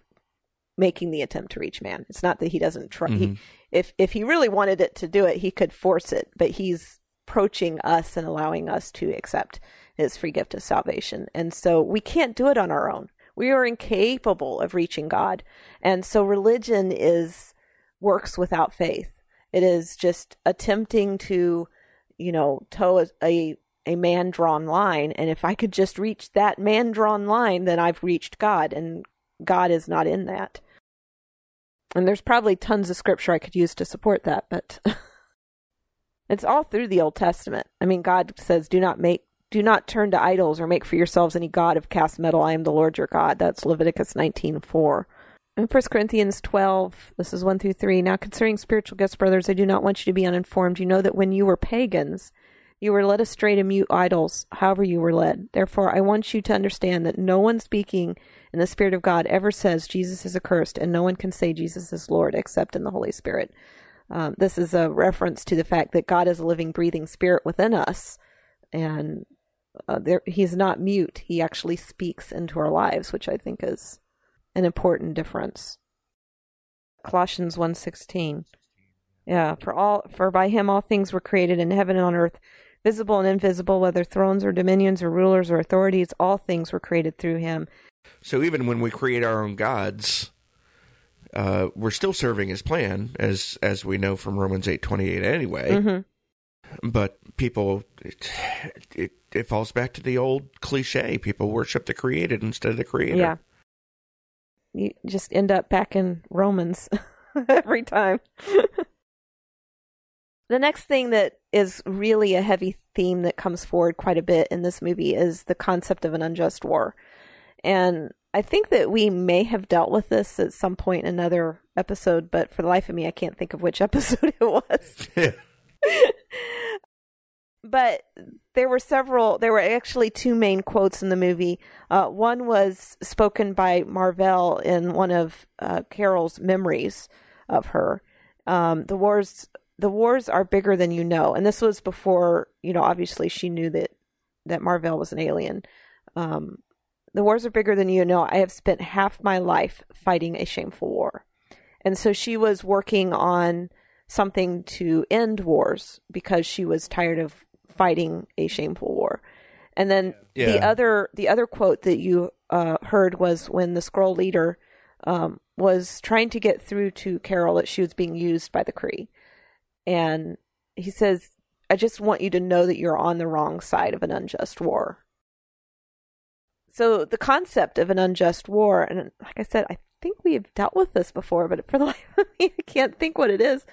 S1: making the attempt to reach man. It's not that he doesn't try.
S2: Mm-hmm.
S1: He, if if he really wanted it to do it, he could force it, but he's approaching us and allowing us to accept his free gift of salvation. And so we can't do it on our own. We are incapable of reaching God. And so religion is works without faith. It is just attempting to, you know, toe a, a, a man drawn line. And if I could just reach that man drawn line, then I've reached God. And God is not in that. And there's probably tons of scripture I could use to support that, but it's all through the Old Testament. I mean, God says, do not make do not turn to idols or make for yourselves any god of cast metal. I am the Lord your God. That's Leviticus 19:4. In 1 Corinthians 12, this is 1 through 3. Now, concerning spiritual gifts, brothers, I do not want you to be uninformed. You know that when you were pagans, you were led astray to mute idols, however you were led. Therefore, I want you to understand that no one speaking in the Spirit of God ever says Jesus is accursed, and no one can say Jesus is Lord except in the Holy Spirit. Um, this is a reference to the fact that God is a living, breathing spirit within us, and uh, there, he's not mute. He actually speaks into our lives, which I think is an important difference. Colossians 1:16. Yeah, for all for by him all things were created in heaven and on earth, visible and invisible, whether thrones or dominions or rulers or authorities, all things were created through him.
S2: So even when we create our own gods, uh, we're still serving His plan, as as we know from Romans eight twenty eight. Anyway,
S1: Mm-hmm.
S2: but people, it, it it falls back to the old cliche: people worship the created instead of the creator.
S1: Yeah. You just end up back in Romans every time. the next thing that is really a heavy theme that comes forward quite a bit in this movie is the concept of an unjust war. And I think that we may have dealt with this at some point in another episode, but for the life of me, I can't think of which episode it was. But there were several there were actually two main quotes in the movie. Uh, one was spoken by Mar-Vell in one of uh, carol's memories of her. Um, the wars the wars are bigger than you know. And this was before you know obviously she knew that that Mar-Vell was an alien. Um, the wars are bigger than you know. I have spent half my life fighting a shameful war. And so she was working on something to end wars because she was tired of fighting a shameful war. And then the other the other quote that you uh, heard was when the Skrull leader um, was trying to get through to Carol that she was being used by the Kree, and he says, "I just want you to know that you're on the wrong side of an unjust war." So the concept of an unjust war, and like I said, I think we've dealt with this before, but for the life of me, I can't think what it is.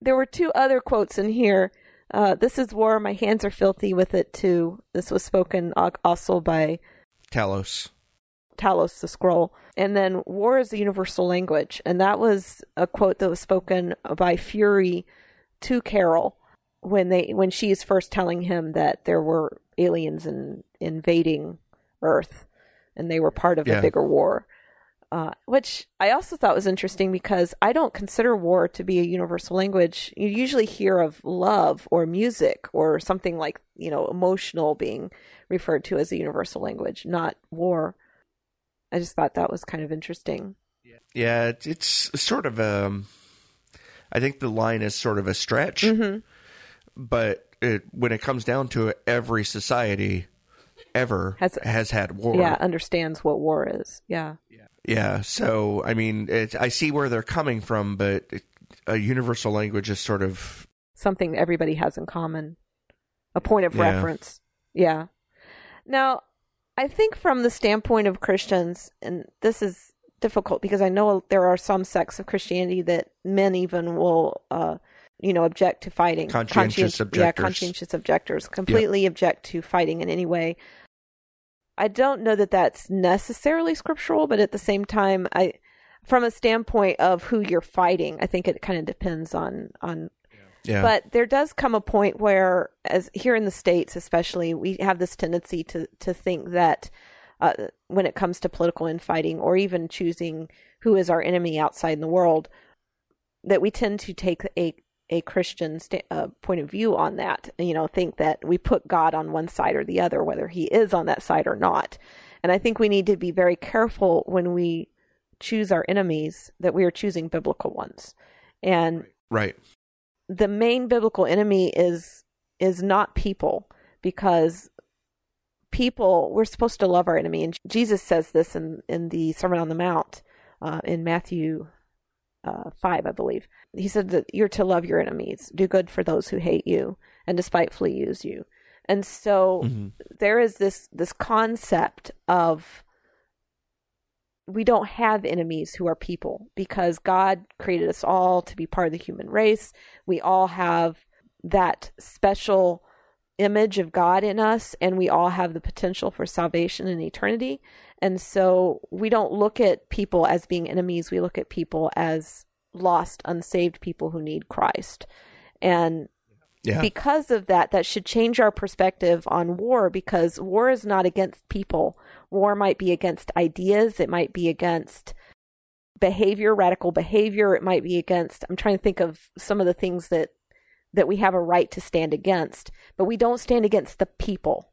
S1: There were two other quotes in here. Uh, this is war. My hands are filthy with it too. This was spoken also by
S2: Talos.
S1: Talos the Skrull. And then war is a universal language. And that was a quote that was spoken by Fury to Carol when they when she is first telling him that there were aliens in, invading Earth and they were part of
S2: Yeah.
S1: a bigger war. Uh, which I also thought was interesting because I don't consider war to be a universal language. You usually hear of love or music or something like, you know, emotional being referred to as a universal language, not war. I just thought that was kind of interesting.
S2: Yeah, it's, sort of um I think the line is sort of a stretch,
S1: Mm-hmm.
S2: but it, when it comes down to it, every society ever
S1: Has-
S2: has, had war.
S1: Yeah, understands what war is. Yeah.
S2: Yeah, so I mean, it, I see where they're coming from, but it, a universal language is sort of
S1: Something everybody has in common. A point of
S2: Yeah.
S1: reference. Yeah. Now, I think from the standpoint of Christians, and this is difficult because I know there are some sects of Christianity that men even will, uh, you know, object to fighting.
S2: Conscientious
S1: Yeah,
S2: objectors.
S1: conscientious objectors completely object to fighting in any way. I don't know that that's necessarily scriptural, but at the same time, I, from a standpoint of who you're fighting, I think it kind of depends on on
S2: yeah.
S1: but there does come a point where, as here in the states, especially, we have this tendency to to think that uh, when it comes to political infighting, or even choosing who is our enemy outside in the world, that we tend to take a a Christian sta- uh, point of view on that. You know, think that we put God on one side or the other, whether He is on that side or not. And I think we need to be very careful when we choose our enemies that we are choosing biblical ones. And
S2: Right.
S1: the main biblical enemy is is not people because people we're supposed to love our enemy and jesus says this in in the sermon on the mount uh, in matthew uh, 5 i believe he said that you're to love your enemies do good for those who hate you and despitefully use you and so
S2: Mhm.
S1: there is this this concept of we don't have enemies who are people because God created us all to be part of the human race. We all have that special image of God in us and we all have the potential for salvation and eternity. And so we don't look at people as being enemies, we look at people as lost, unsaved people who need Christ. And
S2: Yeah.
S1: because of that, that should change our perspective on war because war is not against people. War might be against ideas, it might be against behavior, radical behavior, it might be against I'm trying to think of some of the things that that we have a right to stand against, but we don't stand against the people.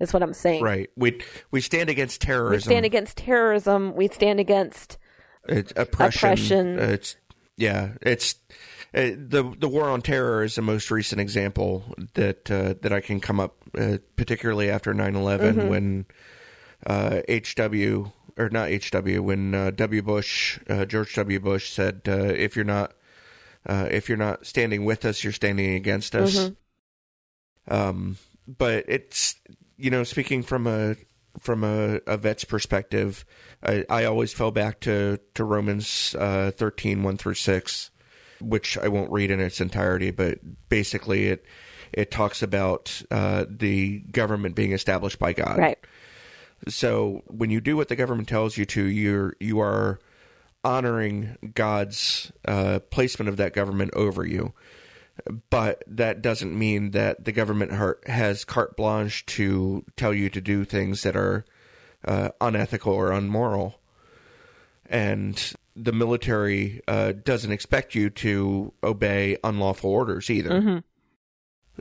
S1: Is what I'm saying.
S2: Right. We we stand against terrorism.
S1: We stand against terrorism, we stand against
S2: it's oppression.
S1: oppression.
S2: It's yeah. It's uh, the the war on terror is the most recent example that uh, that I can come up, uh, particularly after 9-11
S1: Mm-hmm.
S2: when uh, HW or not HW when uh, W Bush uh, George W Bush said uh, if you're not uh, if you're not standing with us, you're standing against us.
S1: Mm-hmm.
S2: Um, but it's you know speaking from a from a, a vet's perspective, I, I always fell back to to Romans uh, 13, 1 through six, which I won't read in its entirety, but basically it it talks about uh, the government being established by God.
S1: right.
S2: So when you do what the government tells you to, you're you are honoring God's uh, placement of that government over you. But that doesn't mean that the government has carte blanche to tell you to do things that are uh, unethical or unmoral. And the military uh, doesn't expect you to obey unlawful orders either.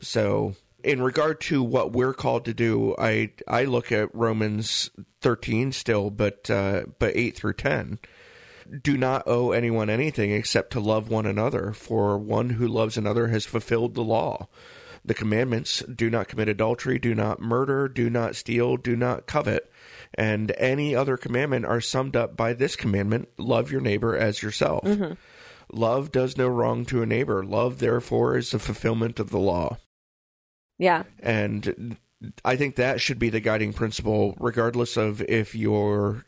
S2: So, in regard to what we're called to do, I I look at Romans thirteen still, but uh, but eight through ten. Do not owe anyone anything except to love one another, for one who loves another has fulfilled the law. The commandments do not commit adultery, do not murder, do not steal, do not covet, and any other commandment are summed up by this commandment love your neighbor as yourself. Mm-hmm. Love does no wrong to a neighbor. Love, therefore, is the fulfillment of the law.
S1: Yeah.
S2: And I think that should be the guiding principle, regardless of if you're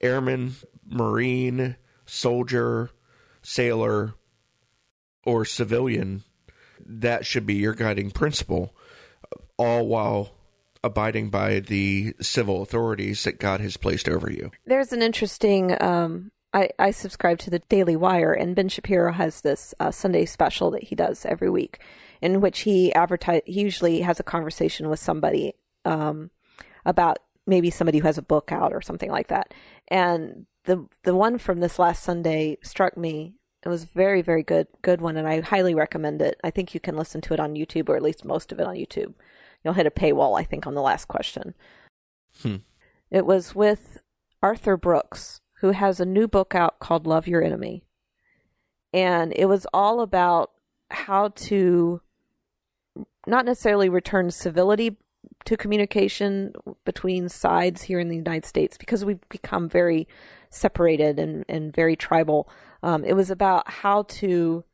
S2: airman, marine, soldier, sailor, or civilian. That should be your guiding principle, all while abiding by the civil authorities that God has placed over you.
S1: There's an interesting. Um, I I subscribe to the Daily Wire, and Ben Shapiro has this uh, Sunday special that he does every week, in which he advertise. He usually has a conversation with somebody um, about maybe somebody who has a book out or something like that. And the the one from this last Sunday struck me. It was very very good good one, and I highly recommend it. I think you can listen to it on YouTube, or at least most of it on YouTube. You'll hit a paywall, I think, on the last question.
S2: Hmm.
S1: It was with Arthur Brooks, who has a new book out called Love Your Enemy. And it was all about how to not necessarily return civility to communication between sides here in the United States because we've become very separated and, and very tribal. Um, it was about how to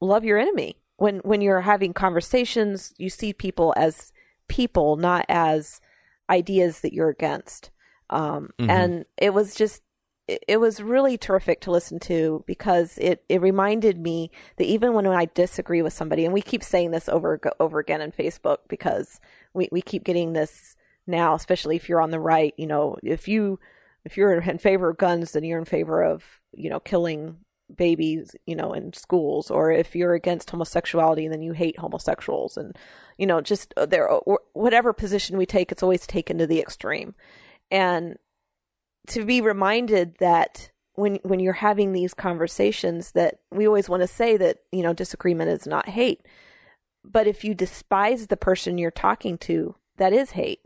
S1: love your enemy. When when you're having conversations, you see people as people, not as ideas that you're against. Um,
S2: Mhm.
S1: And it was just it, it was really terrific to listen to because it, it reminded me that even when I disagree with somebody, and we keep saying this over over again in Facebook because we, we keep getting this now, especially if you're on the right, you know, if you if you're in favor of guns, then you're in favor of you know killing babies, you know, in schools, or if you're against homosexuality, then you hate homosexuals, and you know, just uh, there, whatever position we take, it's always taken to the extreme, and to be reminded that when when you're having these conversations that we always want to say that you know disagreement is not hate but if you despise the person you're talking to that is hate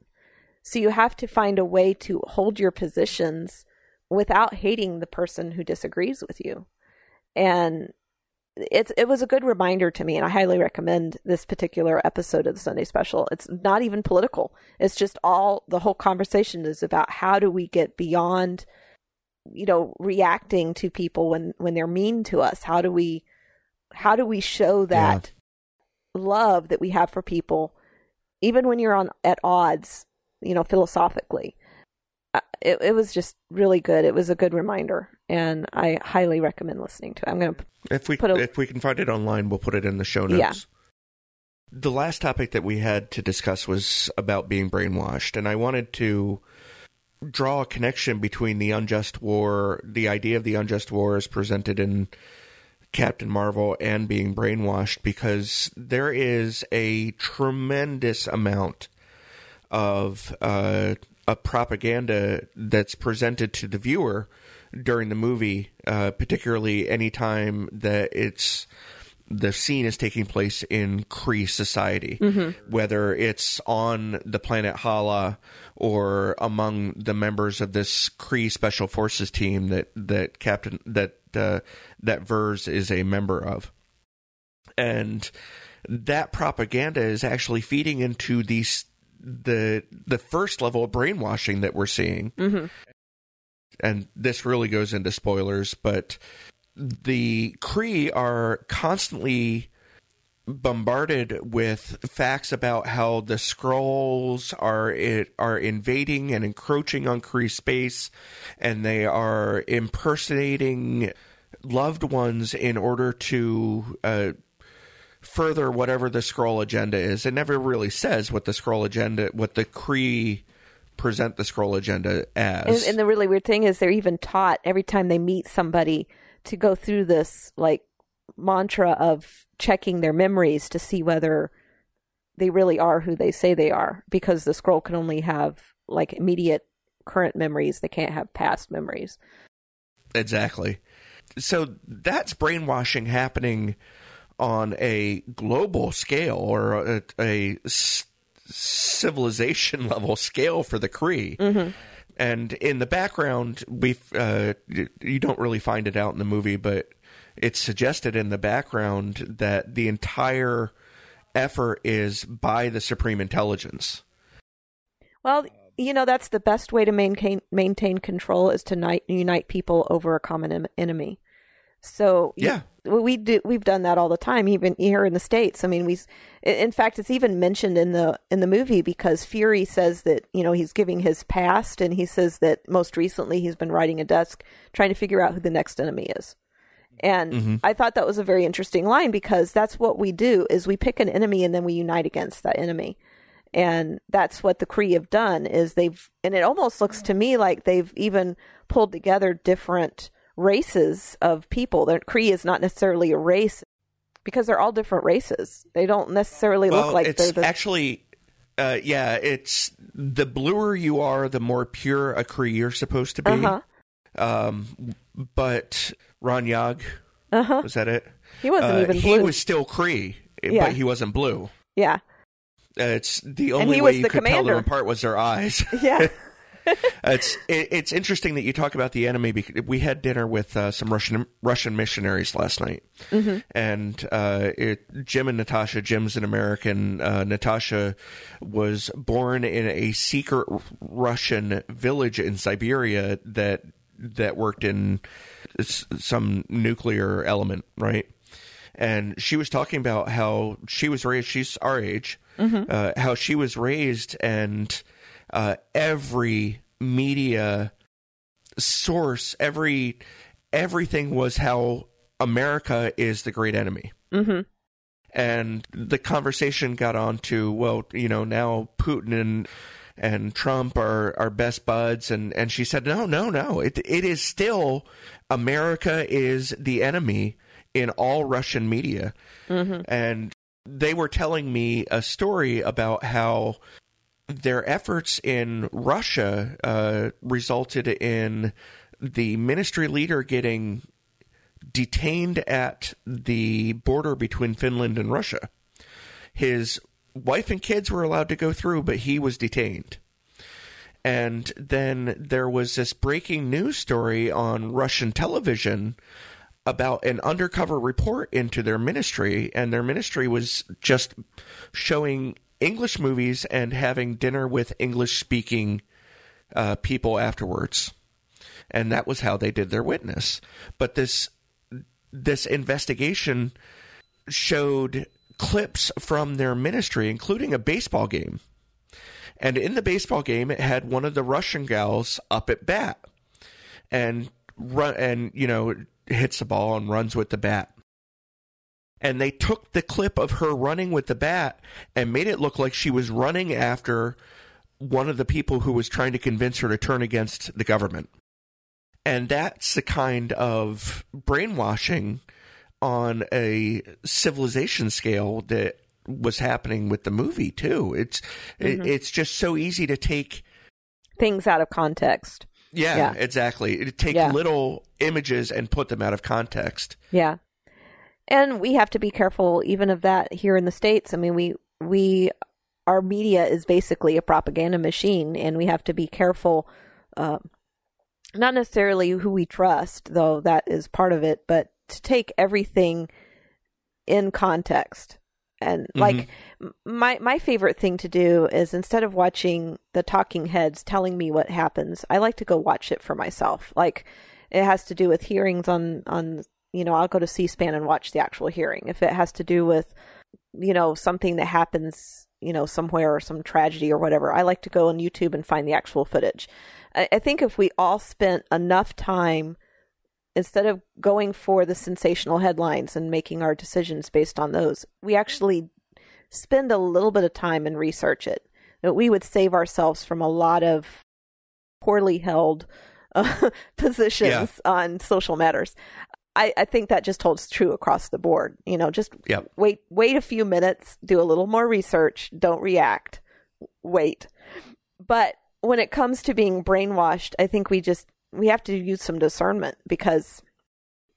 S1: so you have to find a way to hold your positions without hating the person who disagrees with you and it's it was a good reminder to me and I highly recommend this particular episode of the Sunday special. It's not even political. It's just all the whole conversation is about how do we get beyond you know reacting to people when when they're mean to us? How do we how do we show that. Love that we have for people even when you're on at odds, you know, philosophically? Uh, it, it was just really good. It was a good reminder, and I highly recommend listening to it. I'm going to
S2: if we a, if we can find it online, we'll put it in the show notes. Yeah. The last topic that we had to discuss was about being brainwashed, and I wanted to draw a connection between the unjust war, the idea of the unjust war as presented in Captain Marvel, and being brainwashed, because there is a tremendous amount of uh, a propaganda that's presented to the viewer during the movie, uh, particularly anytime that it's the scene is taking place in Kree society, mm-hmm. whether it's on the planet Hala or among the members of this Kree special forces team that that Captain that uh, that Vers is a member of, and that propaganda is actually feeding into these the the first level of brainwashing that we're seeing. Mm-hmm. And this really goes into spoilers, but the Kree are constantly bombarded with facts about how the Skrulls are it, are invading and encroaching on Kree space, and they are impersonating loved ones in order to uh, further whatever the Skrull agenda is. It never really says what the Skrull agenda, what the Kree present the Skrull agenda as.
S1: And, and, the really weird thing is, they're even taught every time they meet somebody to go through this like mantra of checking their memories to see whether they really are who they say they are, because the Skrull can only have like immediate current memories; they can't have past memories.
S2: Exactly. So that's brainwashing happening on a global scale or a, a civilization level scale for the Kree. Mm-hmm. And in the background, we uh, you don't really find it out in the movie, but it's suggested in the background that the entire effort is by the Supreme Intelligence.
S1: Well, you know that's the best way to maintain maintain control is to unite unite people over a common enemy. So
S2: yeah,
S1: we do we've done that all the time, even here in the states. I mean, we in fact it's even mentioned in the in the movie because Fury says that you know he's giving his past, and he says that most recently he's been writing a desk trying to figure out who the next enemy is. And mm-hmm. I thought that was a very interesting line because that's what we do is we pick an enemy and then we unite against that enemy. And that's what the Kree have done is they've and it almost looks to me like they've even pulled together different races of people. The Kree is not necessarily a race because they're all different races. They don't necessarily
S2: well,
S1: look like
S2: it's
S1: they're the...
S2: actually. Uh, yeah, it's the bluer you are, the more pure a Kree you're supposed to be. Uh-huh. Um, but Ron Yag, uh-huh. was that it?
S1: He wasn't uh, even blue.
S2: He was still Kree, yeah. but he wasn't blue.
S1: Yeah.
S2: Uh, it's the only way you could commander. tell them apart was their eyes.
S1: Yeah.
S2: it's it, it's interesting that you talk about the enemy. Because we had dinner with uh, some Russian Russian missionaries last night, mm-hmm. and uh, it, Jim and Natasha. Jim's an American. Uh, Natasha was born in a secret Russian village in Siberia that that worked in some nuclear element, right? And she was talking about how she was raised. She's our age. Mm-hmm. Uh, how she was raised and uh, every media source, every everything was how America is the great enemy. Mm-hmm. And the conversation got on to, well, you know, now Putin and and Trump are, are best buds and, and she said, No, no, no. It it is still America is the enemy in all Russian media. Mm-hmm. And they were telling me a story about how their efforts in Russia uh, resulted in the ministry leader getting detained at the border between Finland and Russia. His wife and kids were allowed to go through, but he was detained. And then there was this breaking news story on Russian television about an undercover report into their ministry, and their ministry was just showing English movies and having dinner with English speaking uh, people afterwards. And that was how they did their witness. But this this investigation showed clips from their ministry, including a baseball game. And in the baseball game, it had one of the Russian gals up at bat, and run and you know hits the ball and runs with the bat. And they took the clip of her running with the bat and made it look like she was running after one of the people who was trying to convince her to turn against the government. And that's the kind of brainwashing on a civilization scale that was happening with the movie too. It's mm-hmm. it, it's just so easy to take
S1: things out of context.
S2: Yeah, yeah. exactly. Take yeah. little images and put them out of context.
S1: Yeah. And we have to be careful even of that here in the states. I mean, we we our media is basically a propaganda machine and we have to be careful uh, not necessarily who we trust, though that is part of it, but to take everything in context. And mm-hmm. like my my favorite thing to do is instead of watching the talking heads telling me what happens i like to go watch it for myself. Like it has to do with hearings on on you know i'll go to c-span and watch the actual hearing. If it has to do with you know something that happens you know somewhere or some tragedy or whatever i like to go on youtube and find the actual footage. I, I think if we all spent enough time instead of going for the sensational headlines and making our decisions based on those, we actually spend a little bit of time and research it. We would save ourselves from a lot of poorly held uh, positions yeah. on social matters. I, I, think that just holds true across the board. You know, just yep. wait wait a few minutes, do a little more research, don't react, wait. But when it comes to being brainwashed, I think we just we have to use some discernment because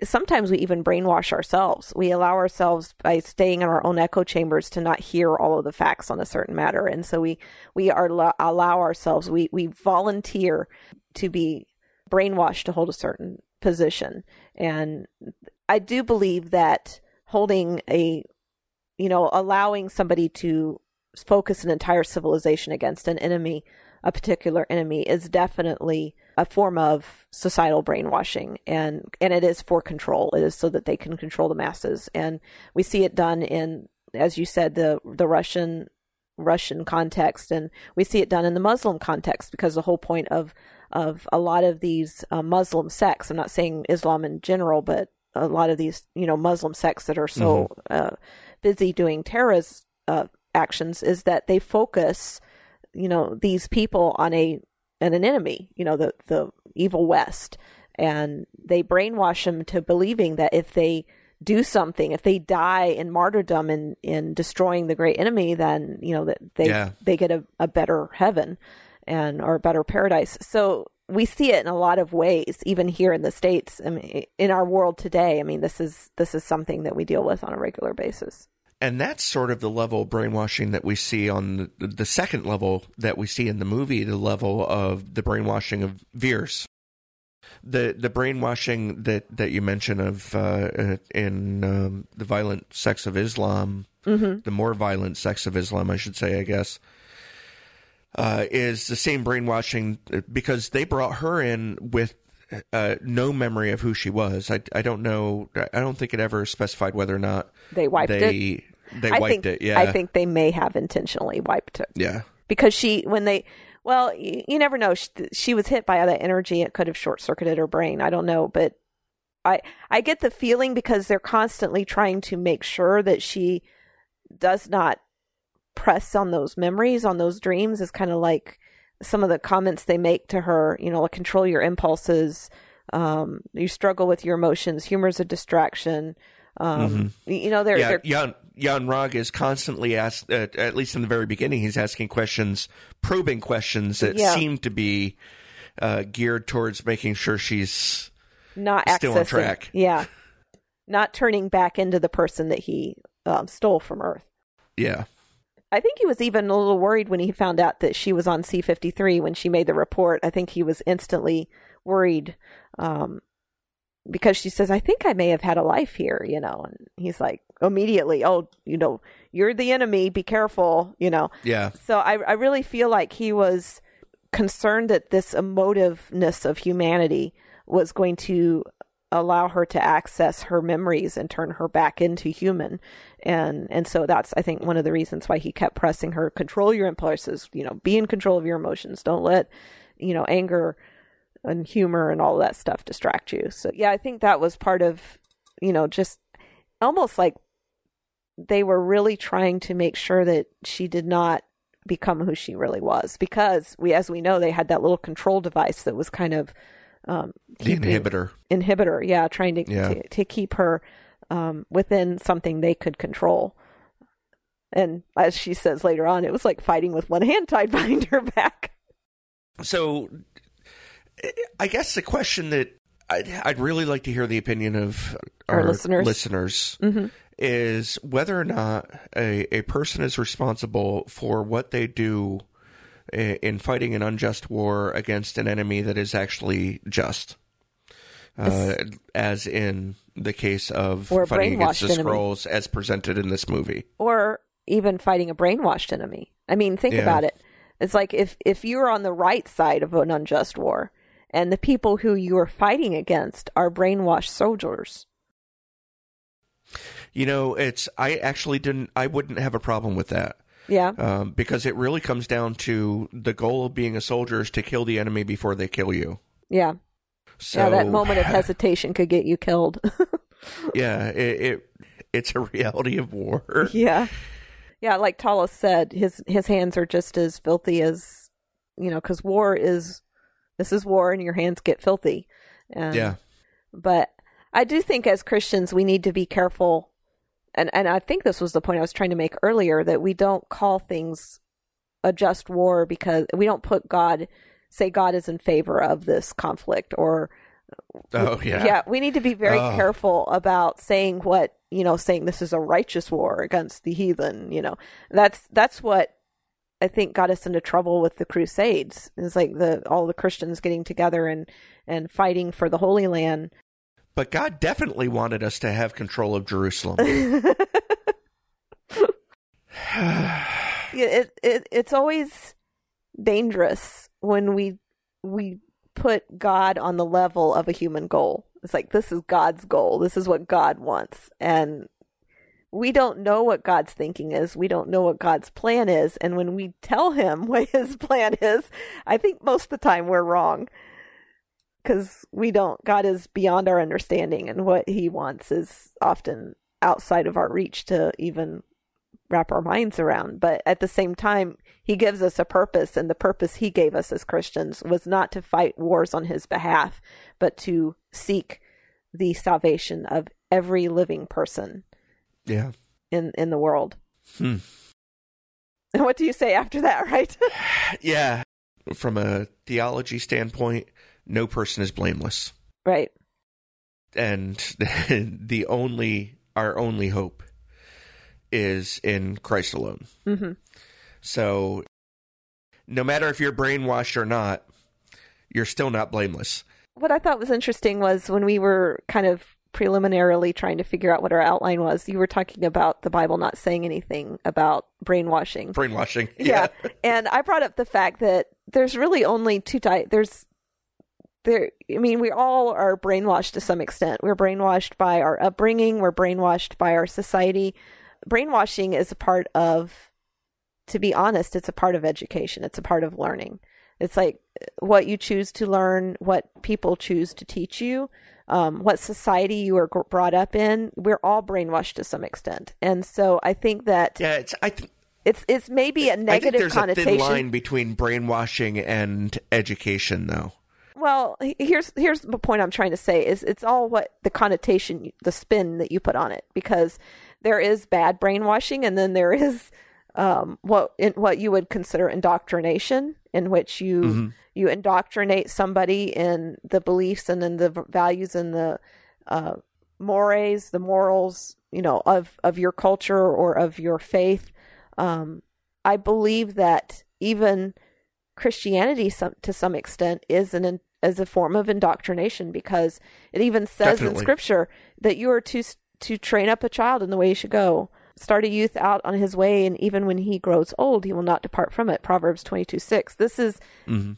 S1: sometimes we even brainwash ourselves. We allow ourselves by staying in our own echo chambers to not hear all of the facts on a certain matter, and so we we are allow ourselves we we volunteer to be brainwashed to hold a certain position. And I do believe that holding a you know allowing somebody to focus an entire civilization against an enemy, a particular enemy, is definitely a form of societal brainwashing and and it is for control it is so that they can control the masses and we see it done in as you said the the Russian Russian context and we see it done in the Muslim context because the whole point of of a lot of these uh, Muslim sects I'm not saying Islam in general but a lot of these you know Muslim sects that are so mm-hmm. uh, busy doing terrorist uh, actions is that they focus you know these people on a and an enemy, you know, the, the evil West. And they brainwash them to believing that if they do something, if they die in martyrdom in, in destroying the great enemy, then, you know, that they, yeah. they get a, a better heaven and, or a better paradise. So we see it in a lot of ways, even here in the States, I mean, in our world today. I mean, this is, this is something that we deal with on a regular basis
S2: and that's sort of the level of brainwashing that we see on the, the, second level that we see in the movie, the level of the brainwashing of Vers. The the brainwashing that, that you mentioned of uh, uh, in um, the violent sects of Islam, mm-hmm. the more violent sects of Islam, I should say, I guess, uh, is the same brainwashing because they brought her in with uh, no memory of who she was. I, I don't know. I don't think it ever specified whether or not
S1: they wiped
S2: they,
S1: it.
S2: They
S1: I
S2: wiped
S1: think,
S2: it. Yeah,
S1: I think they may have intentionally wiped it.
S2: Yeah,
S1: because she when they well, you, you never know. She, she was hit by that energy. It could have short circuited her brain. I don't know, but I I get the feeling because they're constantly trying to make sure that she does not press on those memories, on those dreams. Is kind of like some of the comments they make to her, you know, like control your impulses. Um, you struggle with your emotions. Humor is a distraction. Um, mm-hmm. You know, they're,
S2: yeah,
S1: they're
S2: Jan, Yon-Rogg is constantly asked, uh, at least in the very beginning, he's asking questions, probing questions that yeah. seem to be uh, geared towards making sure she's
S1: not
S2: Still on track.
S1: Yeah, not turning back into the person that he um, stole from Earth.
S2: yeah.
S1: I think he was even a little worried when he found out that she was on C fifty three when she made the report. I think he was instantly worried um, because she says, "I think I may have had a life here," you know, and he's like immediately, "Oh, you know, you're the enemy. Be careful," you know.
S2: Yeah.
S1: So I, I really feel like he was concerned that this emotiveness of humanity was going to allow her to access her memories and turn her back into human and and so that's i think one of the reasons why he kept pressing her control your impulses you know be in control of your emotions don't let you know anger and humor and all that stuff distract you so yeah i think that was part of you know just almost like they were really trying to make sure that she did not become who she really was because we as we know they had that little control device that was kind of um
S2: The inhibitor.
S1: inhibitor yeah trying to
S2: Yeah.
S1: to, to keep her um within something they could control and as she says later on it was like fighting with one hand tied behind her back
S2: So, I guess the question that I'd, I'd really like to hear the opinion of
S1: Our listeners.
S2: listeners
S1: Mhm.
S2: is whether or not a, a person is responsible for what they do in fighting an unjust war against an enemy that is actually just. Uh, as in the case of
S1: Or
S2: fighting against the
S1: enemy.
S2: Skrulls as presented in this movie.
S1: or even fighting a brainwashed enemy i mean think
S2: Yeah.
S1: about it it's like if if you're on the right side of an unjust war and the people who you are fighting against are brainwashed soldiers
S2: You know, it's I actually didn't I wouldn't have a problem with that.
S1: yeah
S2: um, because it really comes down to the goal of being a soldier is to kill the enemy before they kill you.
S1: yeah
S2: So
S1: yeah that moment of hesitation could get you killed
S2: yeah, it, it it's a reality of war.
S1: Yeah, yeah. Like Talos said, his his hands are just as filthy as you know, because war is this is war, and your hands get filthy. And,
S2: Yeah,
S1: But I do think as Christians we need to be careful, and and I think this was the point I was trying to make earlier that we don't call things a just war because we don't put God say God is in favor of this conflict or
S2: oh yeah,
S1: yeah, we need to be very
S2: Oh.
S1: careful about saying what you know, saying this is a righteous war against the heathen. You know, that's that's what I think got us into trouble with the Crusades. It's like the all the Christians getting together and and fighting for the Holy Land.
S2: But God definitely wanted us to have control of Jerusalem.
S1: Yeah, it, it it's always dangerous when we we put God on the level of a human goal. It's like this is God's goal. This is what God wants. And we don't know what God's thinking is. We don't know what God's plan is. And when we tell him what his plan is, I think most of the time we're wrong. Cuz we don't God is beyond our understanding and what he wants is often outside of our reach to even wrap our minds around. But at the same time, he gives us a purpose, and the purpose he gave us as Christians was not to fight wars on his behalf, but to seek the salvation of every living person
S2: yeah,
S1: in, in the world.
S2: Hmm.
S1: And what do you say after that, right?
S2: yeah. From a theology standpoint, no person is blameless,
S1: right.
S2: and the only our only hope is in Christ alone.
S1: hmm
S2: So, no matter if you're brainwashed or not, you're still not blameless.
S1: What I thought was interesting was when we were kind of preliminarily trying to figure out what our outline was, you were talking about the Bible not saying anything about brainwashing.
S2: Brainwashing.
S1: yeah. and I brought up the fact that there's really only two types. There's there. I mean, we all are brainwashed to some extent. We're brainwashed by our upbringing. We're brainwashed by our society. Brainwashing is a part of, to be honest, it's a part of education. It's a part of learning. It's like what you choose to learn, what people choose to teach you, um, what society you are brought up in. We're all brainwashed to some extent, and so I think that
S2: Yeah, it's I, th-
S1: it's it's maybe a
S2: I think
S1: negative
S2: there's a thin line between brainwashing and education, though.
S1: Well, here's here's the point I'm trying to say is it's all what the connotation, the spin that you put on it, because there is bad brainwashing, and then there is um, what in, what you would consider indoctrination, in which you
S2: Mm-hmm.
S1: you indoctrinate somebody in the beliefs and in the values and the uh, mores, the morals, you know, of of your culture or of your faith. Um, I believe that even Christianity, some, to some extent, is an as a form of indoctrination because it even says in Scripture that you are to to train up a child in the way he should go. Start a youth out on his way, and even when he grows old, he will not depart from it. Proverbs twenty two six. This is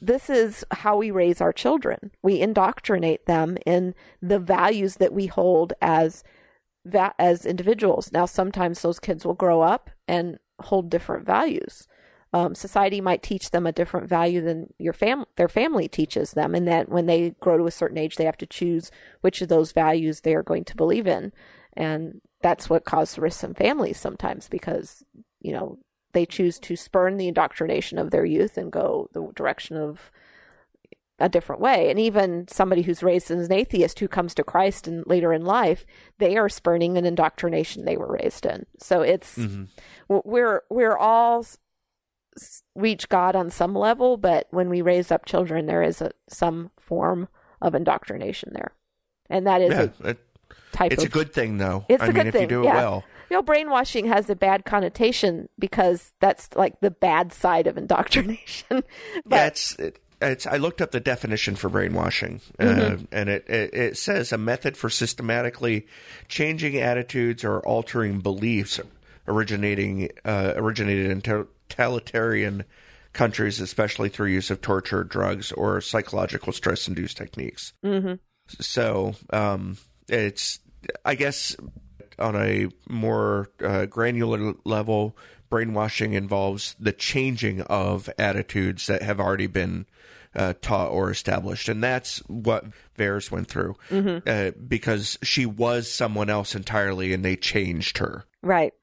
S1: this is how we raise our children. We indoctrinate them in the values that we hold as va- as individuals. Now, sometimes those kids will grow up and hold different values. Um, society might teach them a different value than your fam- their family teaches them, and that when they grow to a certain age, they have to choose which of those values they are going to believe in, and that's what causes risks in families sometimes because you know they choose to spurn the indoctrination of their youth and go the direction of a different way. And even somebody who's raised as an atheist who comes to Christ and later in life, they are spurning an indoctrination they were raised in. So it's
S2: Mm-hmm.
S1: we're we're all reach God on some level, but when we raise up children, there is a, some form of indoctrination there, and that is
S2: Yeah,
S1: a
S2: it,
S1: type
S2: it's
S1: of
S2: a good thing though.
S1: It's
S2: I
S1: a
S2: mean,
S1: good
S2: if
S1: thing,
S2: you do
S1: yeah.
S2: it well.
S1: you know, brainwashing has a bad connotation because that's like the bad side of indoctrination. but
S2: yeah, it's it, it's. I looked up the definition for brainwashing,
S1: Mm-hmm.
S2: uh, and it, it it says a method for systematically changing attitudes or altering beliefs originating uh, originated in totalitarian countries, especially through use of torture, drugs, or psychological stress-induced techniques. Mm-hmm. So um, it's, I guess, on a more uh, granular level, brainwashing involves the changing of attitudes that have already been uh, taught or established, and that's what Vers went through uh, because she was someone else entirely, and they changed her.
S1: right.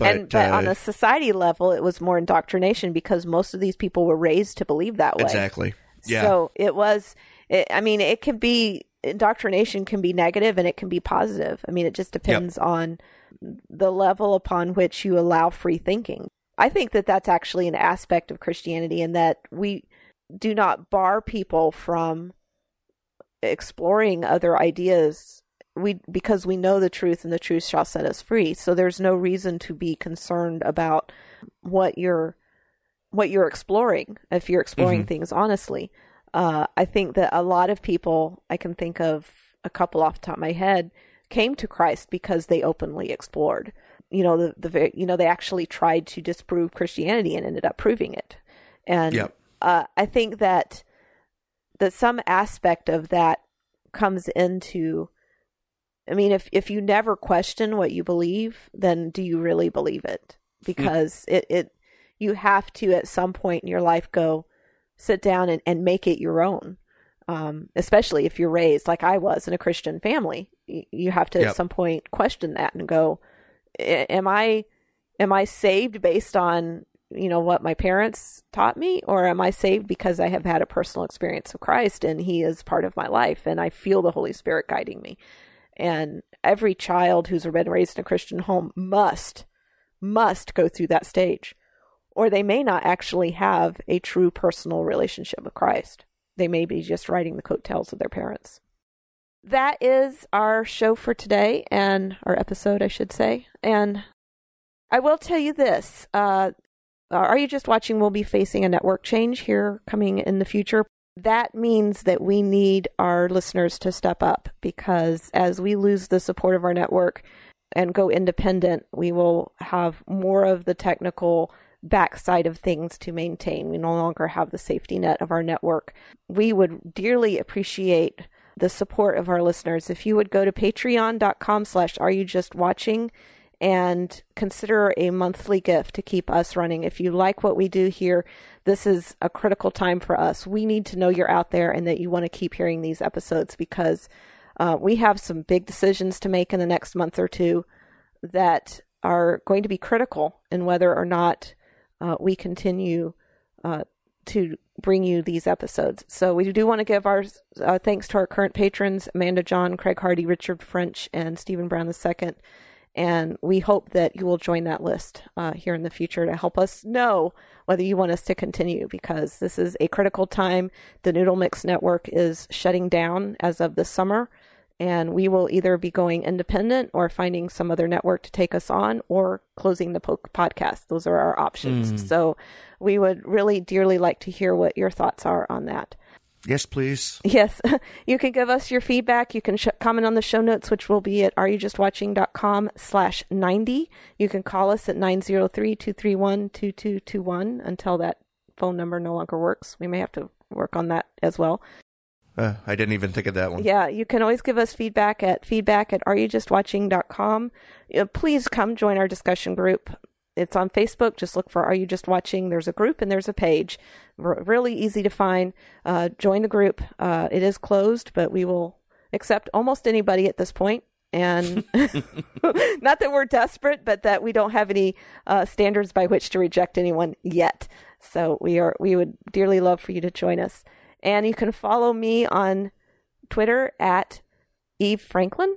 S2: But,
S1: and but on
S2: uh,
S1: a society level, it was more indoctrination because most of these people were raised to believe that way.
S2: exactly, yeah,
S1: So it was. It, I mean, it can be indoctrination can be negative and it can be positive. I mean, it just depends on the level upon which you allow free thinking. I think that that's actually an aspect of Christianity, and that we do not bar people from exploring other ideas. We because we know the truth, and the truth shall set us free. So there's no reason to be concerned about what you're what you're exploring if you're exploring mm-hmm. things honestly. Uh, I think that a lot of people, I can think of a couple off the top of my head, came to Christ because they openly explored. You know, the, the you know they actually tried to disprove Christianity and ended up proving it. And
S2: Yep.
S1: uh, I think that that some aspect of that comes into. I mean, if if you never question what you believe, then do you really believe it? Because it it you have to at some point in your life go sit down and, and make it your own. Um, especially if you're raised like i was in a christian family you have to
S2: Yep.
S1: at some point question that and go am i am i saved based on you know what my parents taught me? Or am i saved because i have had a personal experience of christ and he is part of my life and i feel the holy spirit guiding me? And every child who's been raised in a christian home must must go through that stage or they may not actually have a true personal relationship with Christ. They may be just riding the coattails of their parents. That is our show for today, and our episode, I should say. And I will tell you this uh, Are You Just Watching We'll be facing a network change here coming in the future. That means that we need our listeners to step up because as we lose the support of our network and go independent, we will have more of the technical backside of things to maintain. We no longer have the safety net of our network. We would dearly appreciate the support of our listeners. If you would go to patreon.com slash are you just watching and consider a monthly gift to keep us running. If you like what we do here, this is a critical time for us. We need to know you're out there and that you want to keep hearing these episodes because uh, we have some big decisions to make in the next month or two that are going to be critical in whether or not uh, we continue uh, to bring you these episodes. So we do want to give our uh, thanks to our current patrons, Amanda John, Craig Hardy, Richard French, and Stephen Brown II. And we hope that you will join that list uh, here in the future to help us know whether you want us to continue because this is a critical time. The Noodle Mix Network is shutting down as of the summer, and we will either be going independent or finding some other network to take us on or closing the po- podcast. Those are our options.
S2: Mm.
S1: So we would really dearly like to hear what your thoughts are on that.
S2: Yes, please.
S1: Yes, you can give us your feedback. You can sh- comment on the show notes, which will be at areyoujustwatching.com slash 90. You can call us at 903-231-2221 until that phone number no longer works. We may have to work on that as well.
S2: Uh, I didn't even think of that one.
S1: Yeah, you can always give us feedback at feedback at areyoujustwatching.com. Uh, please come join our discussion group. It's on Facebook. Just look for Are You Just Watching? There's a group and there's a page. R- really easy to find. Uh, join the group. Uh, it is closed, but we will accept almost anybody at this point. And not that we're desperate, but that we don't have any uh, standards by which to reject anyone yet. So we are we would dearly love for you to join us. And you can follow me on Twitter at Eve Franklin.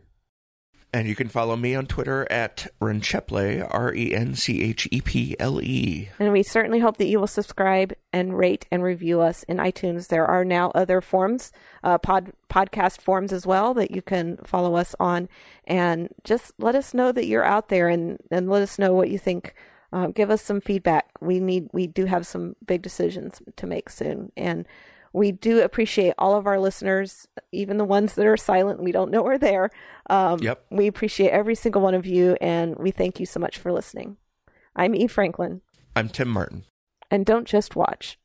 S2: And you can follow me on Twitter at Rencheple, R E N C H E P L E.
S1: And we certainly hope that you will subscribe and rate and review us in iTunes. There are now other forms, uh, pod, podcast forms as well that you can follow us on. And just let us know that you're out there and, and let us know what you think. Uh, give us some feedback. We need, we do have some big decisions to make soon. And we do appreciate all of our listeners, even the ones that are silent. We don't know we're there. Um,
S2: Yep.
S1: We appreciate every single one of you, and we thank you so much for listening. I'm Eve Franklin,
S2: I'm Tim Martin.
S1: and don't just watch.